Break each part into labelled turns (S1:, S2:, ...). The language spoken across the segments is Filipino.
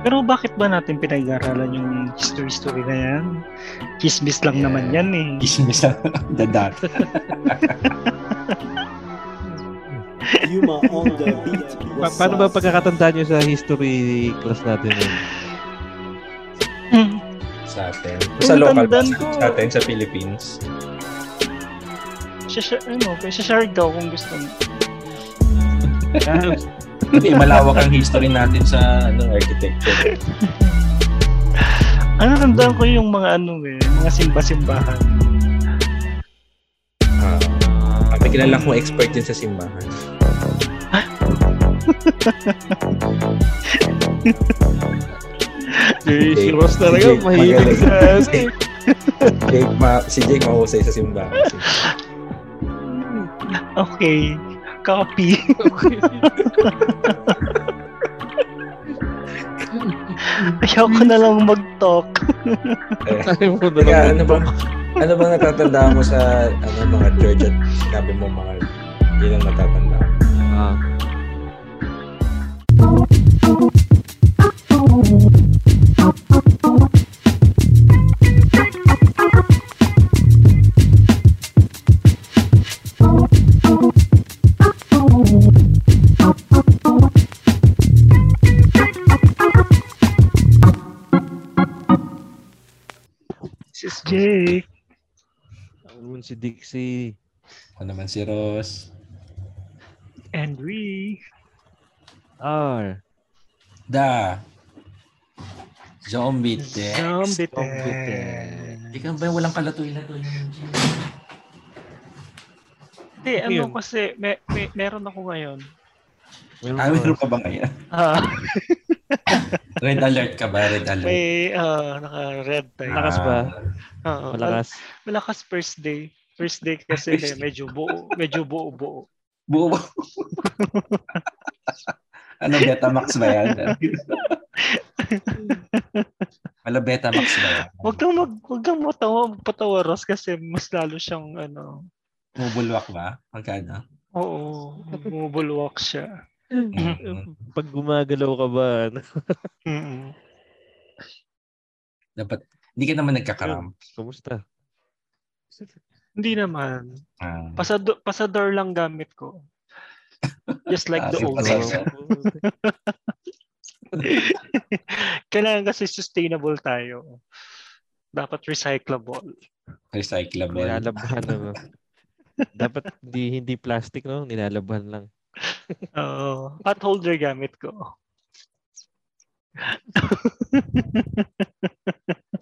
S1: Pero bakit ba natin pinag-aralan yung history-story na yan? Chismis lang yeah. naman yan eh.
S2: Chismis lang. Dadat.
S3: Yuma on the beat.
S4: Pa- paano ba pagkakatandaan nyo sa history class natin yun?
S2: sa atin. Sa local ba? Sa atin, sa Philippines.
S1: Siya, ano, siya share daw kung gusto mo.
S2: Hindi, malawak ang history natin sa ano, architecture.
S1: ano, tandaan ko yung mga ano eh, mga simba-simbahan.
S2: Uh, may kilala kong expert din sa simbahan.
S4: si Ross talaga, mahilig sa...
S2: Jake, ma, si Jake mahusay sa simbahan.
S1: Okay. Copy. Ayaw ko na lang mag-talk.
S2: eh, kaya, ano bang, ano bang natatandaan mo sa ano, mga church at sinabi mo mga ilang natatandaan? Ah.
S1: Sis Jake.
S4: Ako naman si Dixie.
S2: Ako naman si Ross.
S1: And we
S4: are
S2: the Zombie
S1: Zombie
S2: Ikaw ba walang kalatuin-latuin yung
S1: Hindi, ano kasi, may, may, meron ako ngayon.
S2: Meron, ah, meron ka ba ngayon?
S1: Ah.
S2: red alert ka ba? Red alert?
S1: May uh, naka-red tayo.
S4: Malakas ba?
S1: Oo.
S4: Malakas?
S1: Malakas first day. First day kasi first medyo buo, medyo buo-buo.
S2: Buo ano, Betamax ba yan? Wala Betamax ba yan?
S1: Huwag kang, mag, huwag kang matawa, patawa, Ross, kasi mas lalo siyang, ano...
S2: Mubulwak ba? Magkano?
S1: Oo, mubulwak siya.
S4: Mm-hmm. Pag gumagalaw ka ba?
S1: mm
S2: Dapat, hindi ka naman nagkakaram.
S4: Kumusta?
S1: Hindi naman.
S2: Ah.
S1: Pasado, pasador lang gamit ko. Just like ah, the old Kailangan kasi sustainable tayo. Dapat recyclable.
S2: Recyclable.
S4: Nilalabhan naman. Dapat hindi hindi plastic no, nilalabhan lang.
S1: Oo. Uh, pot holder gamit ko.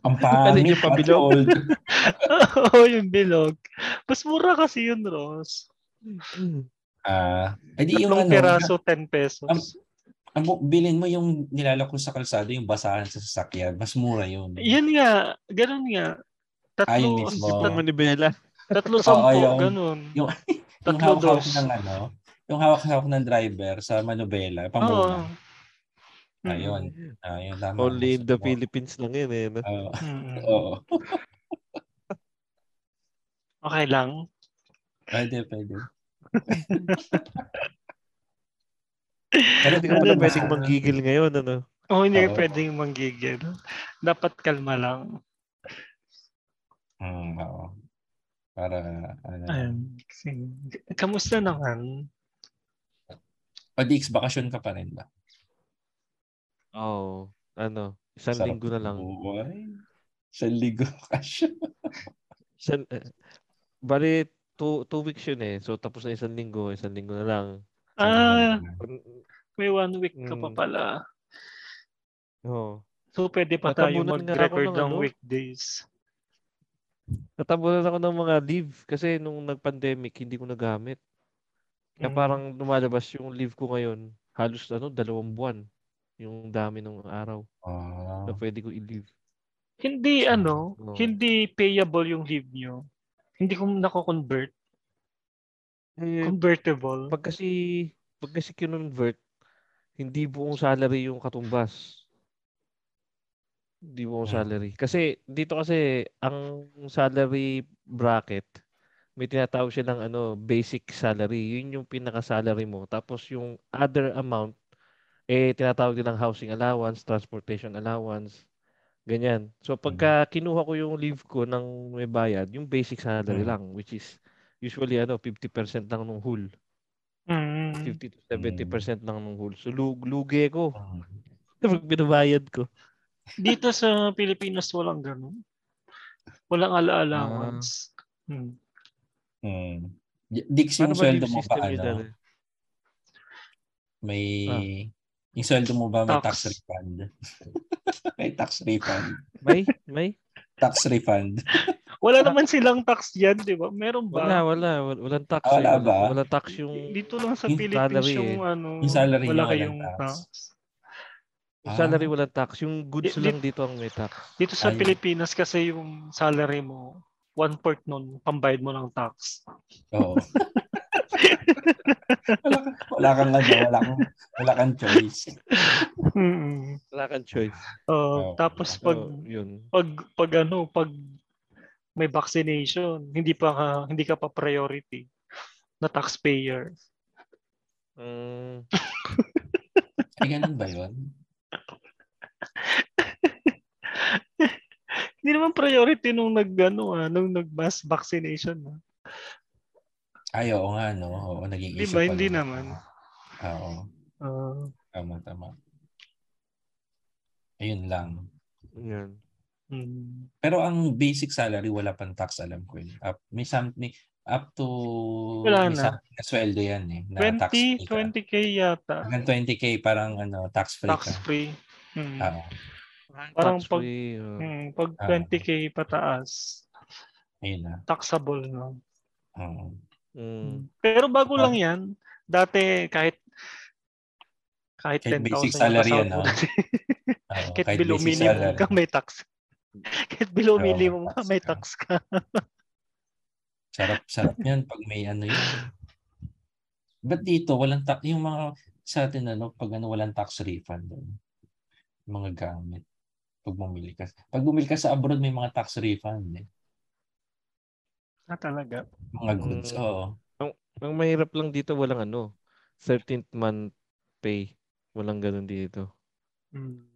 S2: Ang pangit.
S4: yung pabilog.
S1: Oo, yung bilog. Mas mura kasi yun, Ross.
S2: Ah, uh, edi
S1: yung ano, piraso, 10 pesos.
S2: Ang, ang bilin mo yung nilalako sa kalsada, yung basahan sa sasakyan, mas mura yun.
S1: Yan nga, ganun nga. Tatlo,
S2: Ay, mismo.
S4: Tatlo manibela.
S1: Tatlo sampo, oh, yung, ganun.
S2: Yung, yung Tatlo dos. ng ano, yung hawak-hawak ng driver sa manubela, pamuna. Oh. Ayun. Ayun, tama.
S4: Only in the mo. Philippines lang yun eh. No?
S2: Oo. Oo.
S1: okay lang?
S2: Pwede, pwede.
S4: Pero hindi ka pala pwedeng manggigil ngayon, ano?
S1: Oo, oh, hindi ka pwedeng manggigil. Dapat kalma lang.
S2: Hmm, oo. Para, ano.
S1: Ayun. Kamusta naman?
S2: O Dix, bakasyon ka pa rin ba?
S4: Oo. Oh, ano, isang Sarap linggo na lang.
S2: Buhay. Isang linggo bakasyon.
S4: isang, eh, bali, two, two weeks yun eh. So, tapos na isang linggo, isang linggo na lang.
S1: Ah, may one week ka pa mm. pala.
S4: Oo. Oh.
S1: So, pwede pa tayo mag-record ng, ng ano? weekdays.
S4: Natabunan ako ng mga leave kasi nung nag-pandemic, hindi ko nagamit. Kaya mm. parang lumalabas yung leave ko ngayon, halos ano, dalawang buwan. Yung dami ng araw
S2: uh,
S4: na pwede ko i-leave.
S1: Hindi ano, no. hindi payable yung leave nyo. Hindi ko nako-convert. Eh, Convertible.
S4: Pag kasi, pag kasi kinonvert, hindi buong salary yung katumbas. Hindi buong hmm. salary. Kasi dito kasi ang salary bracket, may tinatawag siya ng ano, basic salary. Yun yung pinaka-salary mo. Tapos yung other amount, eh tinatawag din ng housing allowance, transportation allowance, ganyan. So pagka kinuha ko yung leave ko ng may bayad, yung basic salary
S2: Mm.
S4: lang which is usually ano 50% lang ng whole.
S1: Mm.
S4: 50 to 70% lang ng whole. So lug lugi ko
S2: Mm.
S4: pag binabayad ko.
S1: Dito sa Pilipinas walang ganun. Walang ala-allowance. Hmm.
S2: Mm. Y- Dix, yung sweldo mo
S4: niyo
S2: ano,
S4: dati?
S2: may,
S4: Ah.
S2: yung sweldo mo ba may
S1: Tax.
S2: tax refund? may tax refund.
S4: May? May?
S2: Tax refund.
S1: Wala naman silang tax diyan, 'di ba? Meron ba?
S4: Wala, wala. Wal- Walang tax.
S2: Ah, wala
S4: eh.
S2: ba?
S4: Walang tax yung
S1: Dito lang sa
S2: Yung
S1: Philippines
S4: salary
S1: yung
S4: eh.
S1: ano,
S2: Yung salary
S1: wala kayong
S2: tax.
S1: tax.
S4: yung salary
S2: Ah.
S4: walang tax. Yung goods
S1: Di- di-
S4: lang dito ang may tax.
S1: Dito sa
S2: Ayun.
S1: Pilipinas kasi yung salary mo, one fourth nun, pambayad mo ng tax.
S2: Oo. wala, ka- wala kang ano, wala kang, wala kang choice.
S1: Mm.
S4: Wala kang choice.
S1: Uh,
S2: Oo.
S1: tapos pag
S4: So, yun.
S1: pag pag ano, pag may vaccination, hindi pa ka, hindi ka pa priority na taxpayer.
S4: Mm,
S2: Ay, ganun ba yun?
S1: Hindi naman priority nung nag ano, ah, nung nag mass vaccination. ah.
S2: Ay, oo nga, no? Oo, naging issue
S1: ba?
S2: pa
S1: Hindi naman.
S2: Oo,
S1: Ah,
S2: tama, tama. Ayun lang.
S4: yan.
S1: mm.
S2: Pero ang basic salary, wala pang tax, alam ko yun. Up, may something, up to,
S1: Wala
S2: may
S1: na.
S2: something na sweldo yan eh. Na tax
S1: 20,
S2: free ka.
S1: 20k yata.
S2: Hanggang 20k, parang ano, tax free
S1: Tax
S2: ka.
S1: free. Mm.
S2: Oo.
S1: Parang pag-
S4: free. oh.
S1: Mm, pag
S2: Ah.
S1: 20k pataas,
S2: ayun na.
S1: taxable na.
S2: Oo.
S4: Mm.
S1: Pero bago
S2: Ah.
S1: lang yan, dati kahit kahit
S2: Kahit
S1: 10,000
S2: basic salary yan, no? Oo,
S1: kahit,
S2: kahit
S1: below minimum
S2: salary.
S1: ka may tax. kahit below
S2: Oo,
S1: minimum
S2: may
S1: ka
S2: tax
S1: may
S2: ka.
S1: tax ka.
S2: Sarap, sarap yan pag may ano yun. Ba't dito, walang tax, yung mga sa atin ano, pag ano, walang tax refund doon. Mga gamit. Pag bumili ka. Pag bumili ka sa abroad, may mga tax refund eh.
S1: ah, talaga.
S2: Mga goods,
S4: Mm.
S2: oo.
S4: Ang mahirap lang dito, walang ano, 13th month pay. Walang ganun dito.
S1: Mm.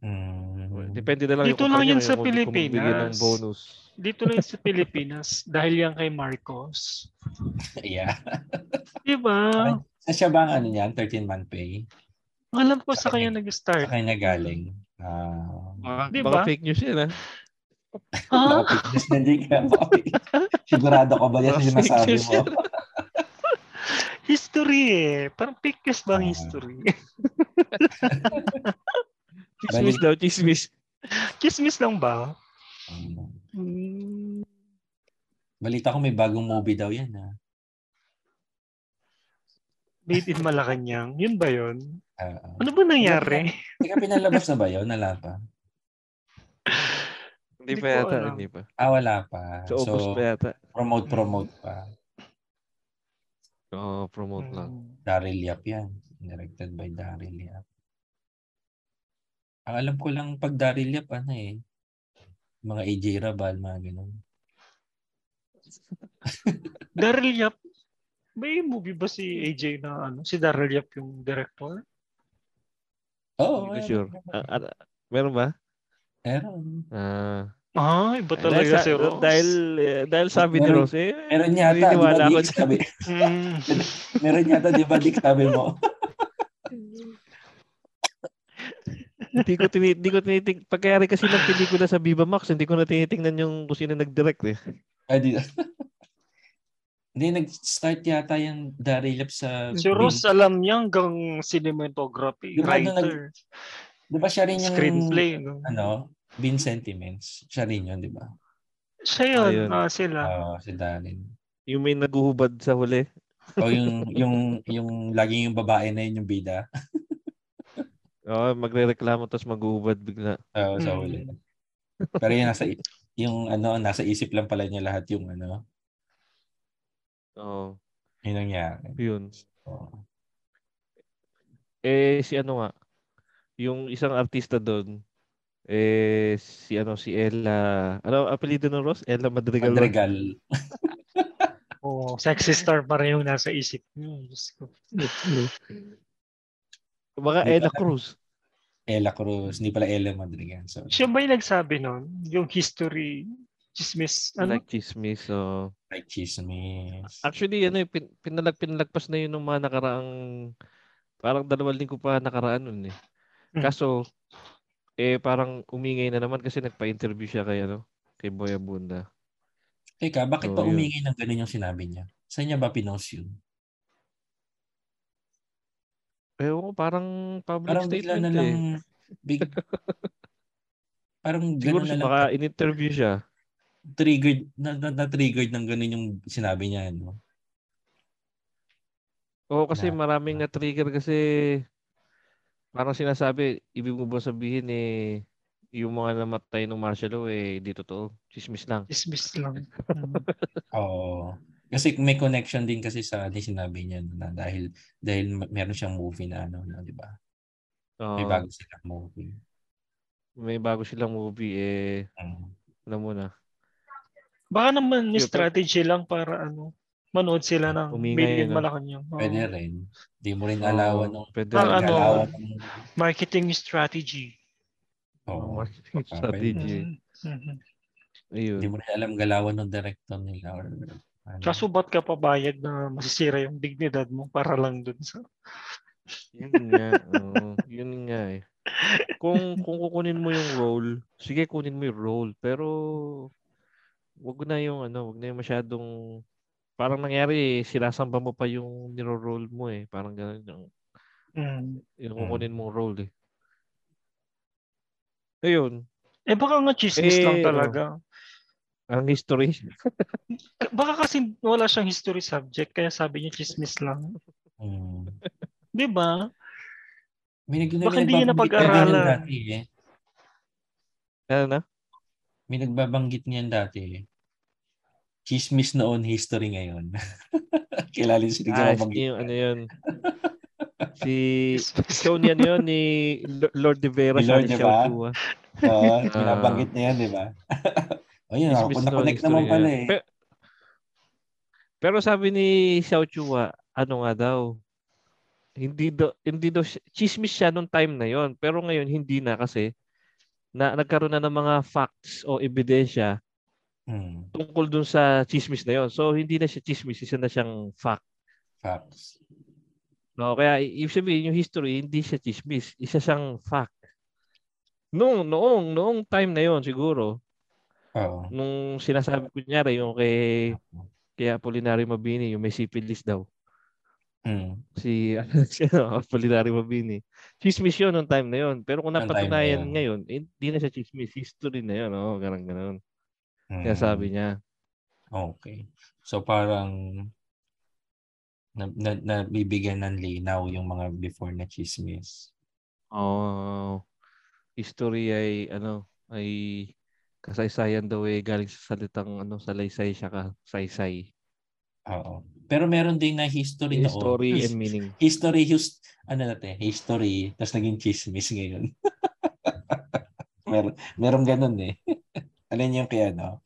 S2: Mm.
S4: Depende na lang
S1: Dito lang yan sa
S4: magbigay ng
S1: Pilipinas.
S4: bonus.
S1: Dito lang sa Pilipinas dahil yan kay Marcos.
S2: Yeah.
S1: Di ba?
S2: Sa siya ba ang ano niyan, 13-month pay?
S1: Alam ko sa
S2: Sa
S1: kanya
S2: kanya.
S1: nag-start.
S2: Sa kanya galing. Ah.
S4: Baka,
S1: Di
S4: baka
S1: ba?
S4: fake news yan, ha?
S1: Ah,
S2: Baka fitness na hindi ka. Sigurado ka ba yan sa
S4: Baka
S2: sinasabi
S4: fake news
S2: mo?
S1: history eh. Parang fake news ba ang
S2: Ah.
S1: history?
S4: Chismis daw, chismis.
S1: Chismis lang ba? Hmm.
S2: Balita ko may bagong movie daw yan. Ha?
S1: Made in Malacanang. Yun ba yun?
S2: Ah.
S1: Ano ba nangyari?
S2: Teka, pinalabas na ba yun? Wala pa.
S4: Hindi
S1: Hindi
S4: pa yata, hindi pa.
S2: Ah, wala pa.
S4: August
S2: So,
S4: pa yata.
S2: promote, promote pa.
S4: Oo, promote lang.
S1: Hmm.
S2: Daryl Yap yan. Directed by Daryl Yap. Ang alam ko lang pag Daryl Yap, ano eh. Mga AJ Rabal, mga ganun.
S1: Daryl Yap. May movie ba si AJ na ano? Si Daryl Yap yung director?
S2: Oo,
S4: Hindi ko sure.
S2: meron.
S4: Ah, ah, meron ba?
S2: Meron.
S4: Ah.
S1: Ah, iba
S4: dahil,
S1: talaga
S4: sa-
S1: si Ross.
S4: dahil, eh, dahil sabi ni
S2: Meron-
S4: Ross, eh,
S2: Meron yata, di ba, Dick? Sabi,
S1: Mm.
S2: meron yata, di ba, Dick, sabi mo?
S4: hindi ko tini, hindi ko tiniting pagkayari kasi ng pelikula sa Viva Max, hindi ko na tinitingnan yung kung sino nag-direct eh.
S2: Ah, di. Hindi, nag-start yata yung Daryl Yap sa...
S1: Si Ross, alam niya hanggang cinematography,
S2: Di ba ano
S1: writer,
S2: Di ba siya rin yung...
S1: screenplay. ano.
S2: Ano? Bean Sentiments. Siya rin yun, di ba?
S1: Siya yun,
S4: Ayun.
S1: ah, sila.
S2: Oo, si Daryl.
S4: Yung may naguhubad sa huli.
S2: O yung, yung, yung laging yung babae na yun yung bida.
S4: Oo, magrereklamo tapos maguhubad bigla.
S2: Oo, sa
S1: Hmm.
S2: huli. Pero yung nasa, yung ano, nasa isip lang pala niya lahat yung ano,
S4: Oo,
S2: yun nangyari.
S4: yun.
S2: Oo.
S4: Eh, si ano nga, yung isang artista doon, eh, si ano, si Ella, ano, apelido ng Ross? Ella Madrigal.
S2: Madrigal.
S1: Oh, sexy star pa rin yung nasa isip
S2: Hindi
S4: Ella. Cruz.
S2: Ella Cruz, hindi pala Ella Madrigal. So,
S1: Siya ba yung nagsabi nun? Yung history, chismis, ano?
S4: Like chismis. So.
S2: like chismis.
S4: Actually, ano, eh, pin, pinalag, pinalagpas na yun ng mga nakaraang, parang dalawang linggo pa nakaraan nun eh.
S1: Hmm.
S4: Kaso, eh parang umingay na naman kasi nagpa-interview siya kay ano, kay Boy Abunda.
S2: Teka, bakit
S4: So,
S2: pa umingi ng ganun yung sinabi niya? Saan niya ba pinost yun?
S4: Eh, oo, parang public
S2: Parang bigla
S4: statement
S2: na lang,
S4: eh.
S2: big, parang
S4: Siguro
S2: na
S4: siya,
S2: lang,
S4: baka in-interview siya.
S2: Triggered, na, na, na-triggered ng ganun yung sinabi niya, no?
S4: Oo, kasi
S2: Na-
S4: maraming na-trigger kasi parang sinasabi, ibig mo ba sabihin eh, yung mga namatay ng martial law eh, di totoo. Chismis lang.
S1: Chismis lang.
S2: Oo. Kasi may connection din kasi sa di sinabi niya na dahil dahil meron siyang movie na ano, na, 'di ba? May
S4: Oo,
S2: bago silang movie.
S4: may bago silang movie eh,
S2: Mm.
S4: ano muna.
S1: Baka naman
S4: pero-
S1: strategy lang para ano, manood sila ng
S4: Umingay,
S1: million
S4: no?
S1: Malacanang. Oo.
S2: Pwede rin. Di mo rin alawan ng
S4: pwede
S1: Ang
S4: rin.
S1: ano,
S2: ng
S1: Marketing strategy.
S2: Oo.
S4: marketing strategy.
S1: Mm. Mhm.
S4: Ayun.
S2: Hindi mo rin alam galawan ng director nila or ano.
S1: Kaso ba't ka pabayad na masisira yung dignidad mo para lang dun sa...
S4: Yun nga. oo, yun nga eh. Kung kung kukunin mo yung role, sige kunin mo yung role, pero wag na yung ano, wag na yung masyadong parang nangyari eh, sinasamba mo pa yung niro-roll mo eh. Parang ganun yung,
S1: Mm.
S4: yung kukunin mong role eh. Ayun,
S1: Eh baka nga chismis
S4: Eh,
S1: lang talaga.
S4: ang history.
S1: Baka kasi wala siyang history subject kaya sabi niya chismis lang.
S2: Mm.
S1: Di ba?
S2: May nag
S1: Baka hindi niya napag-aralan.
S2: eh.
S4: Ano na?
S2: May nagbabanggit niyan dati. Chismis noon, history ngayon. Kilala si
S4: Ah, yung ano yun. Si show niya yun ni Lord de Vera
S2: Ni Lord, di ba?
S4: Chua.
S2: Oo,
S4: Ah.
S2: binabanggit niya yan, di ba? Ayun, ako, na-connect naman pala eh.
S4: Pe- Pero sabi ni Xiao Chua, ano nga daw, hindi do, hindi do, chismis siya nung time na yon pero ngayon hindi na kasi na nagkaroon na ng mga facts o ebidensya
S2: Hmm,
S4: tungkol dun sa chismis na yon. So hindi na siya chismis, isa na siyang fact.
S2: facts.
S4: No, kaya ibig sabihin yung history hindi siya chismis, isa siyang fact. Noong noong noong time na yon siguro,
S2: Oo.
S4: nung sinasabi ko nyari yung kay kay Apolinario Mabini, yung may syphilis daw.
S2: Hmm.
S4: si si ano, Apolinario Mabini. Chismis yun nung time na yun. Pero kung
S2: na
S4: napatunayan
S2: yun.
S4: ngayon, eh, hindi na siya chismis. History na yun. Oh, ganun, ganun.
S2: Hmm.
S4: Kaya sabi niya.
S2: Okay. So parang na, na, nabibigyan ng linaw yung mga before na chismis.
S4: Oh, history ay ano, ay kasaysayan daw eh galing sa salitang ano, salaysay siya ka, saysay.
S2: Oo. Pero meron din na history na
S4: Story and meaning.
S2: history hus ano natin history tapos naging chismis ngayon meron meron ganun eh alam niyo yung kay ano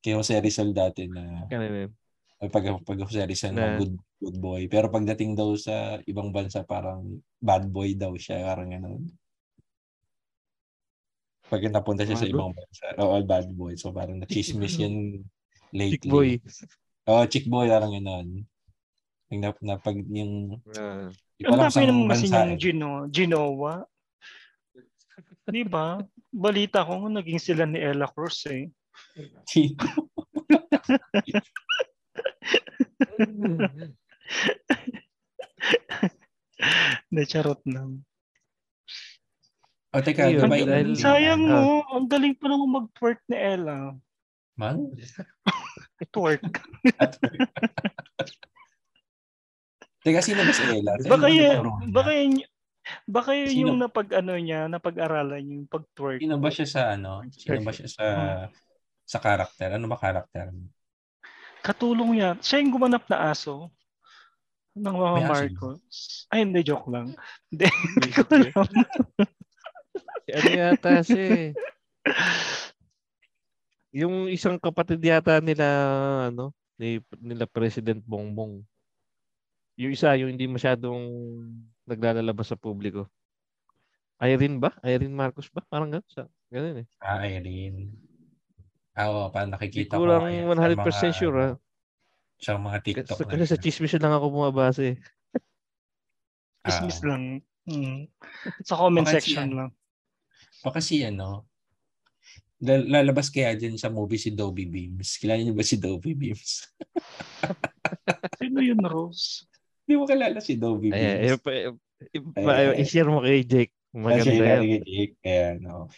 S2: kay Jose Rizal dati na
S4: Ganun eh.
S2: pag pag Jose Rizal na
S4: Na-
S2: good good boy pero pagdating daw sa ibang bansa parang bad boy daw siya parang ganun pag napunta siya sa
S4: Bad boy?
S2: ibang bansa oo bad boy so parang na chismis yun lately
S4: Chick boy.
S2: Oh chick boy parang ganun Pag na, na pag yung ko
S1: Ang dami kasi
S2: bansa
S1: yung
S2: eh.
S1: Gino, Ginowa. Di ba? Balita ko naging sila ni Ella Cruz eh. Na charot lang.
S2: O teka,
S4: Ayun,
S2: di ba
S1: Ang-
S2: yung...
S4: dahil-
S1: sayang mo, ang galing pa naman mag-twerk ni Ella.
S2: Man?
S1: Twerk.
S2: Teka, sino ba si Ella?
S1: Baka
S2: Sino ba
S1: yun, baka yun, baka yun
S2: Sino?
S1: yung napag ano niya, napag-aralan yung pag-twerk.
S2: Sino ba siya sa ano? Sino ba siya sa sa karakter? Ano ba karakter?
S1: Katulong niya. Siya yung gumanap na aso ng mga Marcos. Ay, hindi, joke lang. Hindi, hindi ko alam.
S4: Ano yata si yung isang kapatid yata nila ano ni nila President Bongbong. Yung isa yung hindi masyadong naglalabas sa publiko. Irene ba? Irene Marcos ba? Parang gano'n. Sa, ganun eh.
S2: Ah, Irene. Ah, oo, parang
S4: Hindi
S2: nakikita
S4: ko
S2: ko.
S4: lang
S2: ngayon sa
S4: 100%
S2: mga,
S4: sure ah.
S2: Sa mga TikTok.
S4: Kasi, kasi sa chismis lang ako bumabase eh.
S1: Business
S2: Ah.
S1: lang. Mm. Sa comment
S2: Baka
S1: section
S2: siya.
S1: lang.
S2: Baka si ano, lalabas kaya dyan sa movie si Dobby Beams. Kilala niyo ba si Dobby Beams?
S1: Sino yun, Rose?
S2: Hindi mo kilala si Dobby Beams.
S4: pa- eh,
S2: ay.
S4: i-share mo kay Jake.
S2: Maganda
S4: yan.
S2: yan. Jake. Kaya, no.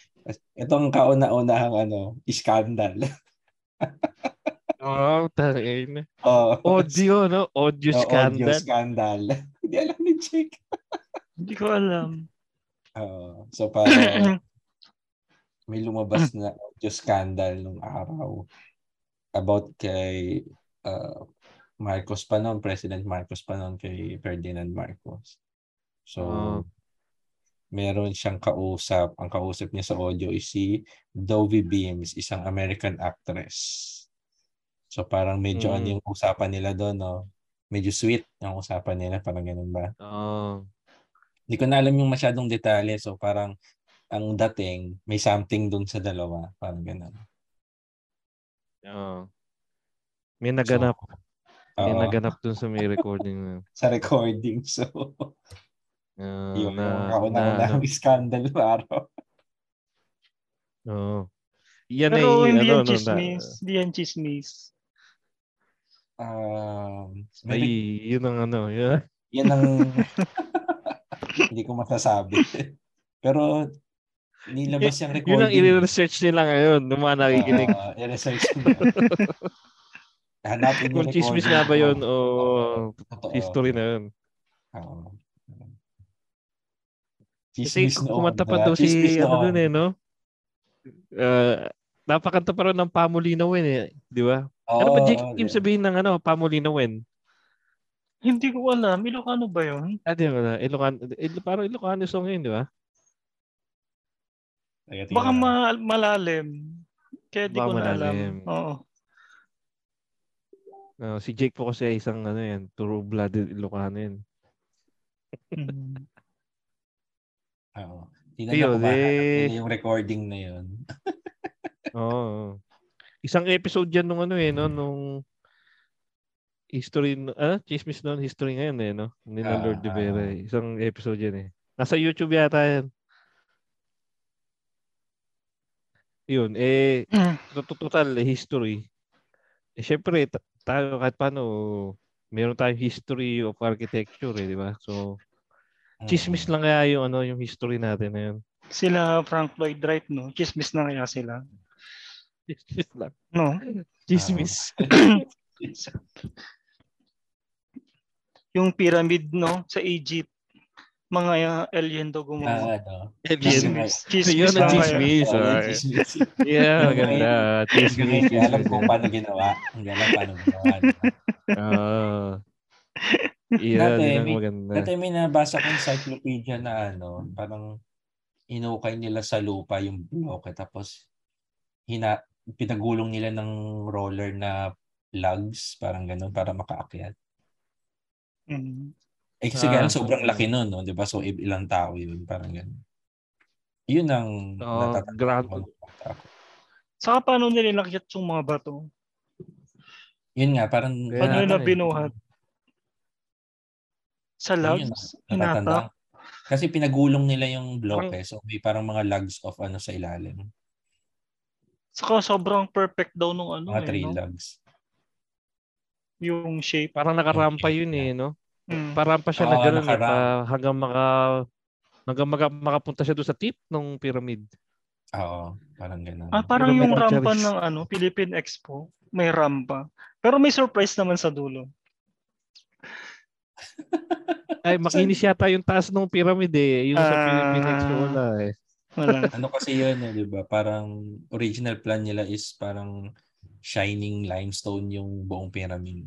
S2: Itong kauna-unahang ano, scandal.
S4: Oh, tangin.
S2: Oh,
S4: Audio, no? Audio
S2: Oh,
S4: scandal.
S2: Audio scandal. Hindi alam ni Jake.
S1: Hindi ko alam.
S2: Oo. so para may lumabas na audio scandal nung araw about kay uh, Marcos pa noon, President Marcos pa noon kay Ferdinand Marcos. So,
S4: Oh.
S2: meron siyang kausap. Ang kausap niya sa audio is si Dovie Beams, isang American actress. So parang medyo
S4: Mm.
S2: ano yung usapan nila doon, no? Medyo sweet yung usapan nila, parang ganun ba?
S4: Oh.
S2: Hindi ko na alam yung masyadong detalye. So parang ang dating, may something doon sa dalawa. Parang ganun.
S4: Oh. May naganap.
S2: So,
S4: may
S2: oo,
S4: naganap dun sa may recording na.
S2: sa recording. So,
S4: Ah,
S2: yung
S4: na,
S2: mga
S4: na,
S2: kauna-unahang scandal araw.
S4: oh. Yan
S1: Pero
S4: ay,
S1: hindi
S4: ano,
S1: yan
S4: no, na,
S1: chismis. Hindi yan chismis.
S2: Um,
S4: ay, yun ang ano, yun.
S2: yan ang hindi ko masasabi. Pero nilabas yung recording.
S4: Yun ang i-research nila ngayon, nung mga nakikinig.
S2: Oo, i-research mo. Hanapin yung
S4: Kung chismis nga ba
S2: ko.
S4: yun o
S2: Totoo.
S4: history na yun.
S2: Oo.
S4: Kasi
S2: Chismis noon.
S4: kumanta pa
S2: diba?
S4: daw si, ano dun eh, no? Uh, napakanta pa rin ng Pamulinawin eh, di ba?
S2: Oo,
S4: ano ba Jake Kim sabihin ng ano, Pamulinawin?
S1: Hindi ko alam. Ilocano ba yun?
S4: Ah, di ba? Ilocan, il, parang Ilocano song yun, di ba?
S2: Tingnan
S1: Baka ma- malalim. Kaya di
S4: Baka
S1: ko na alam.
S4: malalim.
S1: Oo.
S4: Ah, si Jake po kasi ay isang ano yan, true-blooded Ilocano yan.
S1: Mm.
S2: Oo. Tingnan
S4: Ayun,
S2: niyo kung mahanap
S4: eh.
S2: yung recording na yun.
S4: Oo. Isang episode yan nung ano eh, no? Nung history, ah, chismis noon, history ngayon eh, no? Ni na
S2: Ah,
S4: Lord de Vera.
S2: ah.
S4: eh. Isang episode yan eh. Nasa YouTube yata yan. Yun, eh, to- to- total history. Eh, syempre, ta- tayo kahit paano, meron tayong history of architecture eh, di ba? So, chismis
S2: Mm.
S4: lang kaya yung ano, yung history natin na yun.
S1: Sila Frank Lloyd Wright, no? Chismis na kaya sila.
S4: Chismis lang.
S1: No?
S4: Chismis.
S1: Yung pyramid, no? Sa Egypt. Mga alien daw gumawa.
S2: Ah, ano.
S4: Alien.
S2: Chismis.
S1: Chismis
S4: Yun chismis.
S2: Oo,
S4: ah. Yeah, maganda. Chismis.
S2: Alam kung paano ginawa. Ang alam paano ginawa.
S4: Ah. Yeah,
S2: Dati,
S4: din ang
S2: may-
S4: maganda.
S2: Dati may nabasa kong encyclopedia na ano, parang inukay nila sa lupa yung bloke tapos hina pinagulong nila ng roller na lugs, parang ganun, para makaakyat.
S1: Mm.
S2: Eh kasi
S4: Ah.
S2: ganun, sobrang laki nun, no? di ba? So, ilang tao yun, parang ganun. Yun ang nung bata ako.
S1: Saka paano nila inakyat yung mga bato?
S2: Yun nga, parang...
S4: Kaya
S1: Paano nila
S4: eh.
S1: binuhat? Sa logs?
S2: natatanda. Kasi pinagulong nila yung bloke, so may parang mga lugs of ano sa ilalim.
S1: Saka sobrang perfect daw nung ano
S2: Mga
S1: eh,
S2: three
S1: no?
S2: lugs.
S1: Yung shape.
S4: Parang nakarampa yun eh, no?
S1: Mm.
S4: Parampa siya
S2: Oo,
S4: na gano'n eh, pa, hanggang maka hanggang maka, makapunta siya doon sa tip ng pyramid.
S2: Oo, parang gano'n.
S1: Ah, parang
S4: Pero may
S1: yung rampa ng ano, Philippine Expo. May rampa. Pero may surprise naman sa dulo.
S4: Ay, makinis yata yung taas ng pyramid eh. Yung sa
S1: Ah.
S4: Philippine Expo wala eh.
S1: Wala.
S2: ano kasi yun, eh, di ba? Parang original plan nila is parang shining limestone yung buong pyramid.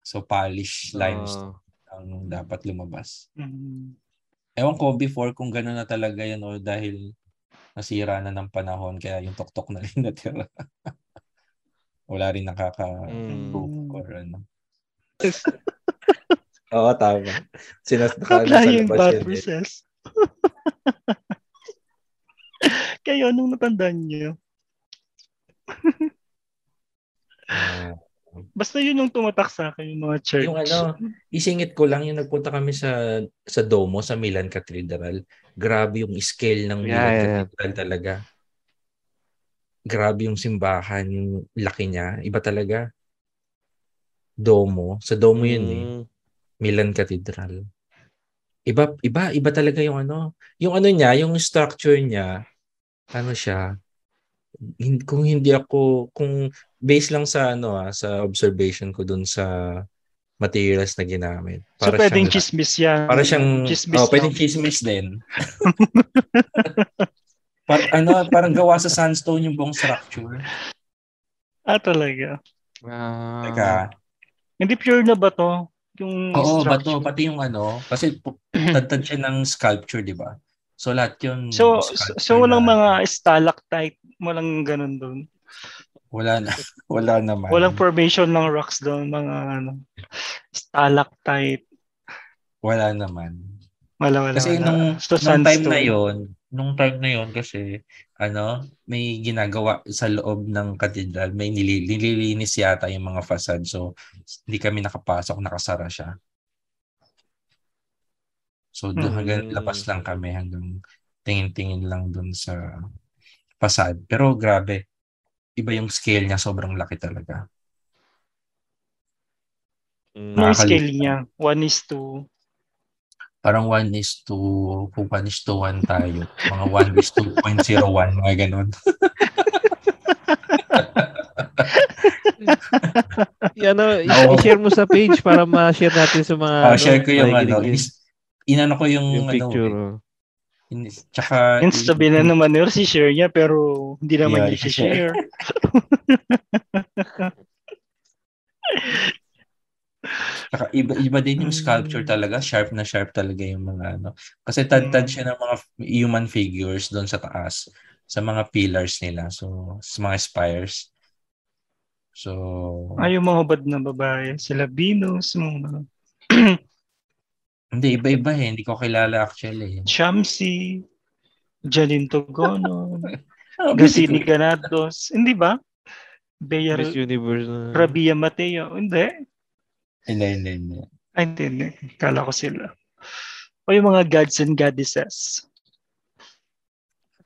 S2: So polished limestone
S4: Ah.
S2: ang dapat lumabas.
S1: Mm.
S2: Ewan ko before kung gano'n na talaga yan o dahil nasira na ng panahon kaya yung tuktok na rin natira. Wala rin nakaka-proof
S4: Mm.
S2: or ano. Oo, tama. Sinas
S1: Applying buttresses. Kayo, anong natandaan niyo?
S2: uh,
S1: Basta yun yung tumatak sa akin, yung mga church.
S2: Yung ano, isingit ko lang, yung nagpunta kami sa sa Domo, sa Milan Cathedral. Grabe yung scale ng Milan yeah, Cathedral talaga. Grabe yung simbahan, yung laki niya. Iba talaga. Domo. Sa Domo yun eh. mm. eh. Milan Cathedral. Iba, iba, iba talaga yung ano. Yung ano niya, yung structure niya, ano siya, kung hindi ako, kung based lang sa ano ah, sa observation ko dun sa materials na ginamit.
S1: Para so pwedeng chismis yan.
S2: Para siyang, chismis oh, pwedeng chismis din. Par, ano, parang gawa sa sandstone yung buong structure.
S1: Ah, talaga?
S2: Uh, Teka.
S1: Hindi pure na ba to? Yung
S2: Oo, structure? bato. Pati yung ano, kasi tad siya ng sculpture, di ba? So lahat yun.
S1: So, so walang mga stalactite, walang ganun doon.
S2: Wala na. Wala naman.
S1: Walang formation ng rocks doon, mga ano, stalactite.
S2: Wala naman.
S1: Wala, wala.
S2: Kasi wala. nung, so, nung time na yon nung time na yon kasi, ano, may ginagawa sa loob ng katedral, may nililinis yata yung mga facade. So, hindi kami nakapasok, nakasara siya. So, doon hmm. hanggang labas lang kami, hanggang tingin-tingin lang doon sa facade. Pero grabe, iba yung scale niya, sobrang laki talaga.
S1: Mm. Yung scale niya, 1 is to
S2: parang 1 is to kung 1 is to 1 tayo. Mga 1 is to 0.01, mga ganun.
S4: Yan o, i-share mo sa page para ma-share natin sa mga...
S2: Oh, ano, share ko yung ano. Inano ko yung,
S4: yung picture. Ano,
S2: oh. Tsaka,
S1: Yung sabi na naman nila si share niya pero hindi naman yeah, niya share.
S2: Tsaka iba, iba din yung sculpture talaga. Sharp na sharp talaga yung mga ano. Kasi tad-tad siya ng mga human figures doon sa taas. Sa mga pillars nila. So, sa mga spires. So...
S1: Ay, yung mga bad na babae. Sila Venus, mga
S2: Hindi, iba-iba eh. Hindi ko kilala actually.
S1: Shamsi, Jalin Togono, Gasini Ganados. Hindi ba? Bea
S4: Miss Universe na.
S1: Rabia Mateo. Hindi.
S2: Hindi, hindi, hindi.
S1: Ay, hindi, hindi. Kala ko sila. O yung mga gods and goddesses.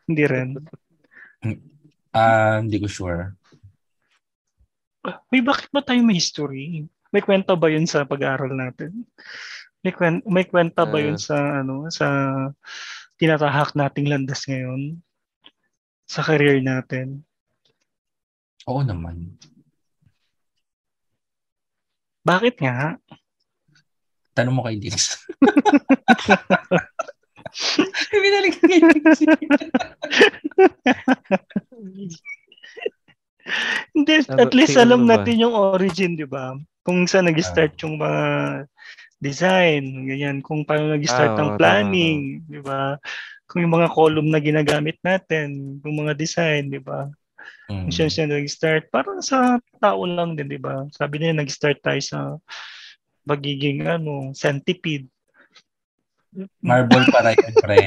S1: Hindi rin.
S2: Ah, uh, hindi ko sure.
S1: May bakit ba tayo may history? May kwento ba yun sa pag-aaral natin? May kwenta, may kwenta ba yun ah. sa ano sa tinatahak nating landas ngayon sa career natin?
S2: Oo naman.
S1: Bakit nga?
S2: Tanong mo kay Dix. Binalik kay Dix.
S1: Hindi, at least alam natin yung origin, di ba? Kung saan nag-start yung mga design, ganyan, kung paano nag-start ah, ang planning, di ba? Kung yung mga column na ginagamit natin, yung mga design, di ba? Mm. Siya siya nag-start. Parang sa tao lang din, di ba? Sabi niya, nag-start tayo sa magiging ano, centipede.
S2: Marble para yun, pre.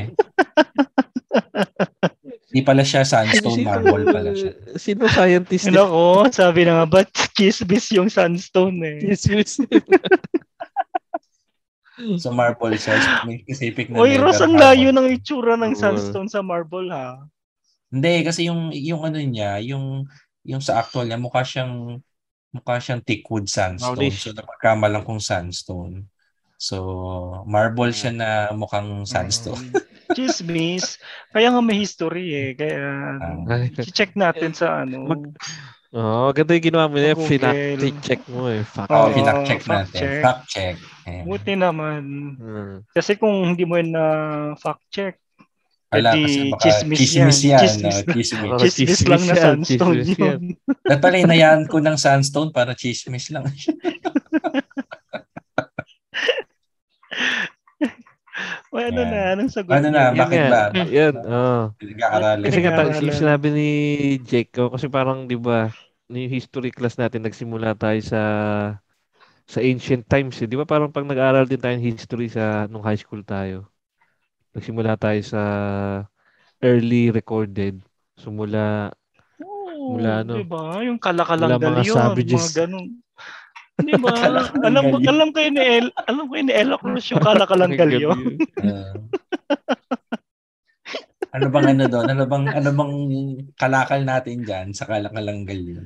S2: Hindi pala siya sandstone, sino, marble pala siya.
S4: Sino scientist?
S1: Ano ko, sabi na nga ba, chismis yung sandstone eh. Chismis.
S2: sa marble siya. May specific
S1: na Oy, Ross, ang layo ng itsura ng sandstone sa marble ha.
S2: Hindi, kasi yung, yung ano niya, yung, yung sa actual niya, mukha siyang, mukha siyang thickwood sandstone. Maulish. So, napagkama lang kung sandstone. So, marble siya na mukhang sandstone.
S1: Mm. Chismis. Kaya nga may history eh. Kaya, uh, check natin sa ano. Mag,
S4: Oo, oh, ganda yung ginawa mo niya. Fact check mo eh.
S2: Fact oh, fact check natin. Check. Fact check.
S1: Yeah. Buti naman. Hmm. Kasi kung hindi mo yun na fact check,
S2: Wala, kasi baka chismis, chismis yan. yan chismis, no?
S1: chismis. Oh, chismis, chismis lang na sandstone chismis yun.
S2: Dapat pala inayaan ko ng sandstone para chismis lang.
S1: o ano yeah. na, anong sagot?
S2: Ano na, bakit ba?
S4: Yan, oh. Kasi nga, yung sinabi ni Jake ko, kasi parang, di ba, yung history class natin, nagsimula tayo sa sa ancient times. Eh. Di ba parang pag nag-aaral din tayo ng history sa nung high school tayo. Nagsimula tayo sa early recorded. Sumula
S1: Oo,
S4: Mula ano?
S1: Diba? Yung kalakalang
S4: Mula mga
S1: yun,
S4: savages.
S1: mga ganun. Di ba? alam mo, alam ko ni El, alam ko ni Ella Cruz yung kalakalang galyon.
S2: Ah. ano bang ano doon? Ano bang ano bang kalakal natin diyan sa kalakalangal yun?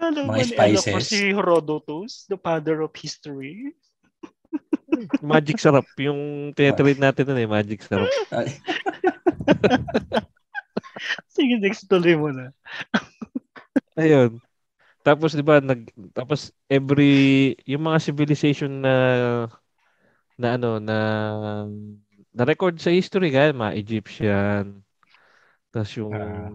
S1: Alam
S2: Mga spices.
S1: Cruz si Herodotus, the father of history.
S4: magic sarap. Yung tinatreat natin nun eh, magic sarap.
S1: Sige, next tuloy mo na.
S4: Ayun. Tapos 'di ba nag tapos every yung mga civilization na na ano na na record sa history kaya mga Egyptian tapos yung
S2: Ah.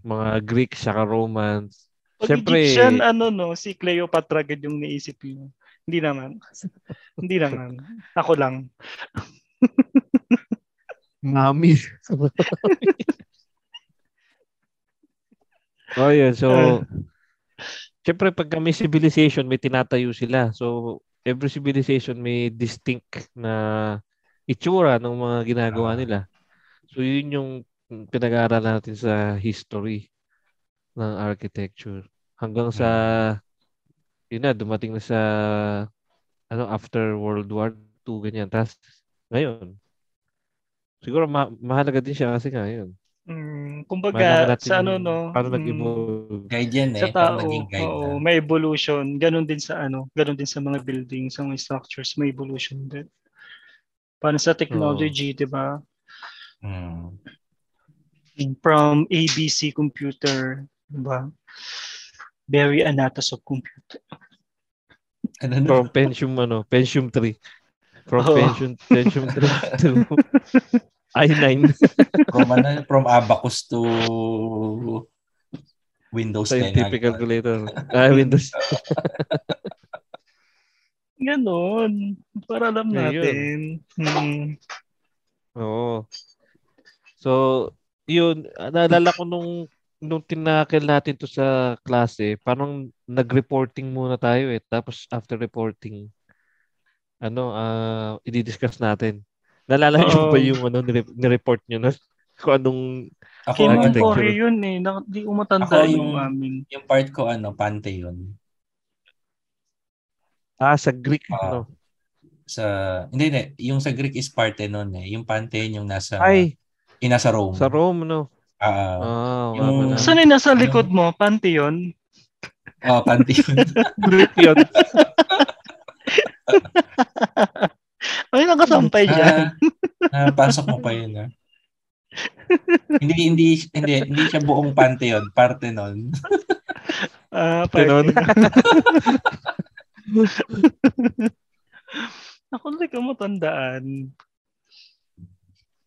S4: mga Greek saka Romans.
S1: Pag
S4: Siyempre,
S1: Egyptian, ano no, si Cleopatra agad yung naisip mo. Hindi naman. Hindi naman. Ako lang.
S4: Mami. oh, yun. So,
S1: Ah.
S4: syempre pag may civilization, may tinatayo sila. So, every civilization may distinct na itsura ng mga ginagawa
S2: Ah.
S4: nila. So, yun yung pinag-aaral natin sa history ng architecture. Hanggang sa, yun na, dumating na sa, ano, after World War II, ganyan. Tapos, ngayon, siguro ma- mahalaga din siya kasi nga, yun.
S1: Mm, kumbaga,
S4: natin
S1: sa ano no,
S4: Paano
S1: mm,
S4: nag-evolve.
S2: guide yan eh.
S1: sa tao,
S2: guide
S1: oo,
S2: na.
S1: may evolution. Ganon din sa ano, ganon din sa mga buildings, sa mga structures, may evolution din. Paano sa technology, di ba?
S2: Hmm.
S1: From ABC computer, di ba? Very anatos of computer.
S2: Ano na?
S4: From Pentium, ano, Pentium 3. From
S1: Oo.
S4: Pentium, Pentium 3 to i9.
S2: From, ano, from Abacus to Windows 10.
S4: Scientific
S2: agad.
S4: calculator. Ah, Windows.
S1: Ganon. Para alam
S4: Ayun.
S1: natin. Hmm.
S4: Oo. So, yun, naalala ko nung nung tinakil natin to sa klase, parang nag-reporting muna tayo eh. Tapos after reporting, ano, ah, i-discuss natin. Naalala niyo
S1: Oo.
S4: ba yung ano, nire- nireport niyo na kung anong
S2: Ako,
S1: Mong
S4: architecture.
S1: Cory yun eh. Na, di ko matanda
S2: Ako
S1: yung
S2: yung-
S1: amin.
S2: yung part ko, ano, Pantheon.
S4: Ah, sa Greek,
S2: Ah.
S4: no?
S2: Sa, hindi, hindi. Yung sa Greek is Parthenon eh. Yung Pantheon yung nasa,
S4: Ay,
S2: yung nasa Rome.
S4: sa Rome, no?
S2: Ah,
S4: Ah, wala
S2: yung-.
S1: Saan yung nasa likod mo? Pantheon?
S2: oh, Pantheon.
S4: Greek yun.
S1: Ay, nakasampay dyan.
S2: ah, ah, pasok mo pa yun, ah. hindi, hindi, hindi, hindi siya buong Pantheon, Parthenon.
S1: Ah,
S4: Ganon.
S1: Parthenon. Ako hindi ko matandaan.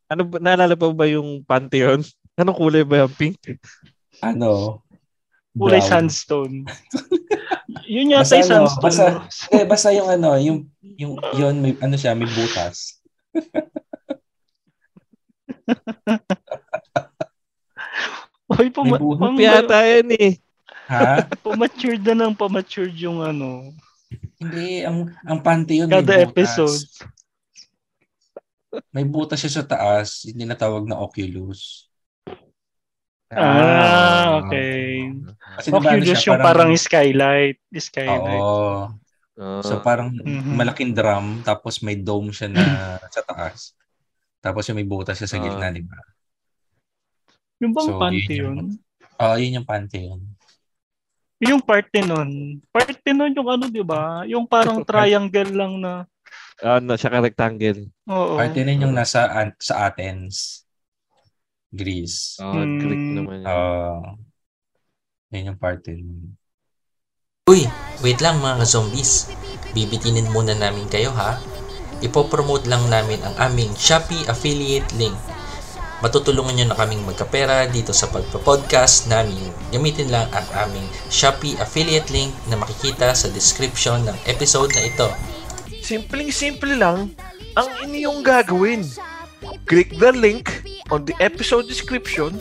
S4: ano ba, naalala pa ba yung Pantheon? Anong kulay ba yung pink?
S2: Ano?
S1: Kulay
S2: brown.
S1: sandstone. Yun yata
S2: Basta
S1: yung
S2: ano,
S1: sandstone.
S2: basta-? Eh, basta yung ano, yung, yung, yun, may, ano siya, may butas.
S1: Oy, puma-
S2: May
S1: pang-
S4: Piyata yan eh.
S2: Ha?
S1: pumatured na ng pumatured yung ano.
S2: Hindi, ang, ang Pantheon may
S1: Kada
S2: butas.
S1: episode.
S2: May butas siya sa taas, hindi na tawag na Oculus.
S1: Ah, okay.
S2: Kasi diba, ano
S1: Oculus
S2: siya,
S1: yung parang skylight. Skylight.
S2: Oo.
S4: Ah.
S2: So parang
S1: Mhm.
S2: malaking drum tapos may dome siya na sa taas. Tapos yung may butas siya sa
S4: Ah.
S2: gitna, di ba?
S1: Yung bang
S2: So, yun
S1: Pantheon?
S2: Oo, yun yung Pantheon.
S1: Yung Parthenon. Parthenon yung ano, di ba? Yung parang triangle lang na.
S4: ano, siya ka rectangle.
S1: Oo.
S2: Parthenon yung nasa An- sa Athens, Greece.
S4: Ah, Greek
S1: Hmm.
S4: naman yun.
S2: Oo. yun yung Parthenon.
S3: Uy, wait lang mga zombies. Bibitinin muna namin kayo ha. Ipopromote lang namin ang aming Shopee affiliate link. Matutulungan nyo na kaming magkapera dito sa pagpa-podcast namin. Gamitin lang ang aming Shopee affiliate link na makikita sa description ng episode na ito.
S5: Simpleng-simple lang ang inyong gagawin. Click the link on the episode description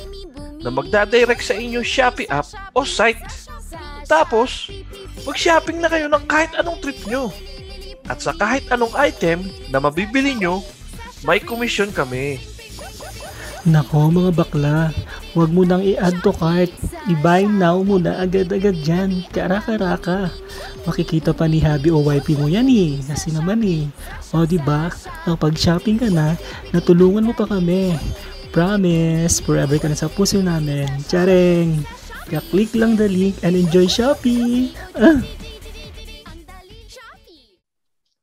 S5: na magdadirect sa inyong Shopee app o site. Tapos, mag-shopping na kayo ng kahit anong trip nyo. At sa kahit anong item na mabibili nyo, may commission kami.
S1: Nako mga bakla, huwag mo nang i-add to cart. I-buy now mo na agad-agad dyan. Karaka-raka. Makikita pa ni Habi o YP mo yan eh. Kasi naman eh. O diba, kapag shopping ka na, natulungan mo pa kami. Promise, forever ka na sa puso namin. Tsareng! Kaya-click lang the link and enjoy shopping! Ah.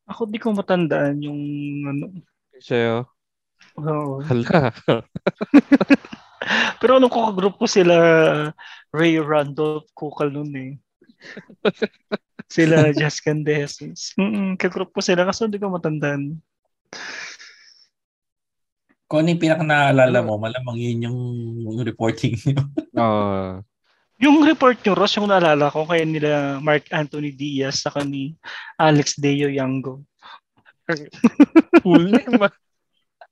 S1: Ako di ko matandaan yung ano.
S4: Sa'yo.
S1: Oo.
S4: Hala.
S1: Pero nung group ko sila Ray Randolph Kukal nun eh. sila Jazz Candesis. Mm kagroup ko sila kasi hindi ko matandaan.
S2: Kung ano yung pinaka naaalala mo, malamang yun yung, yung reporting nyo.
S4: Oo.
S1: Yung report nyo, Ross, yung naalala ko kaya nila Mark Anthony Diaz saka ni Alex Deo Yango.
S4: Full name ah.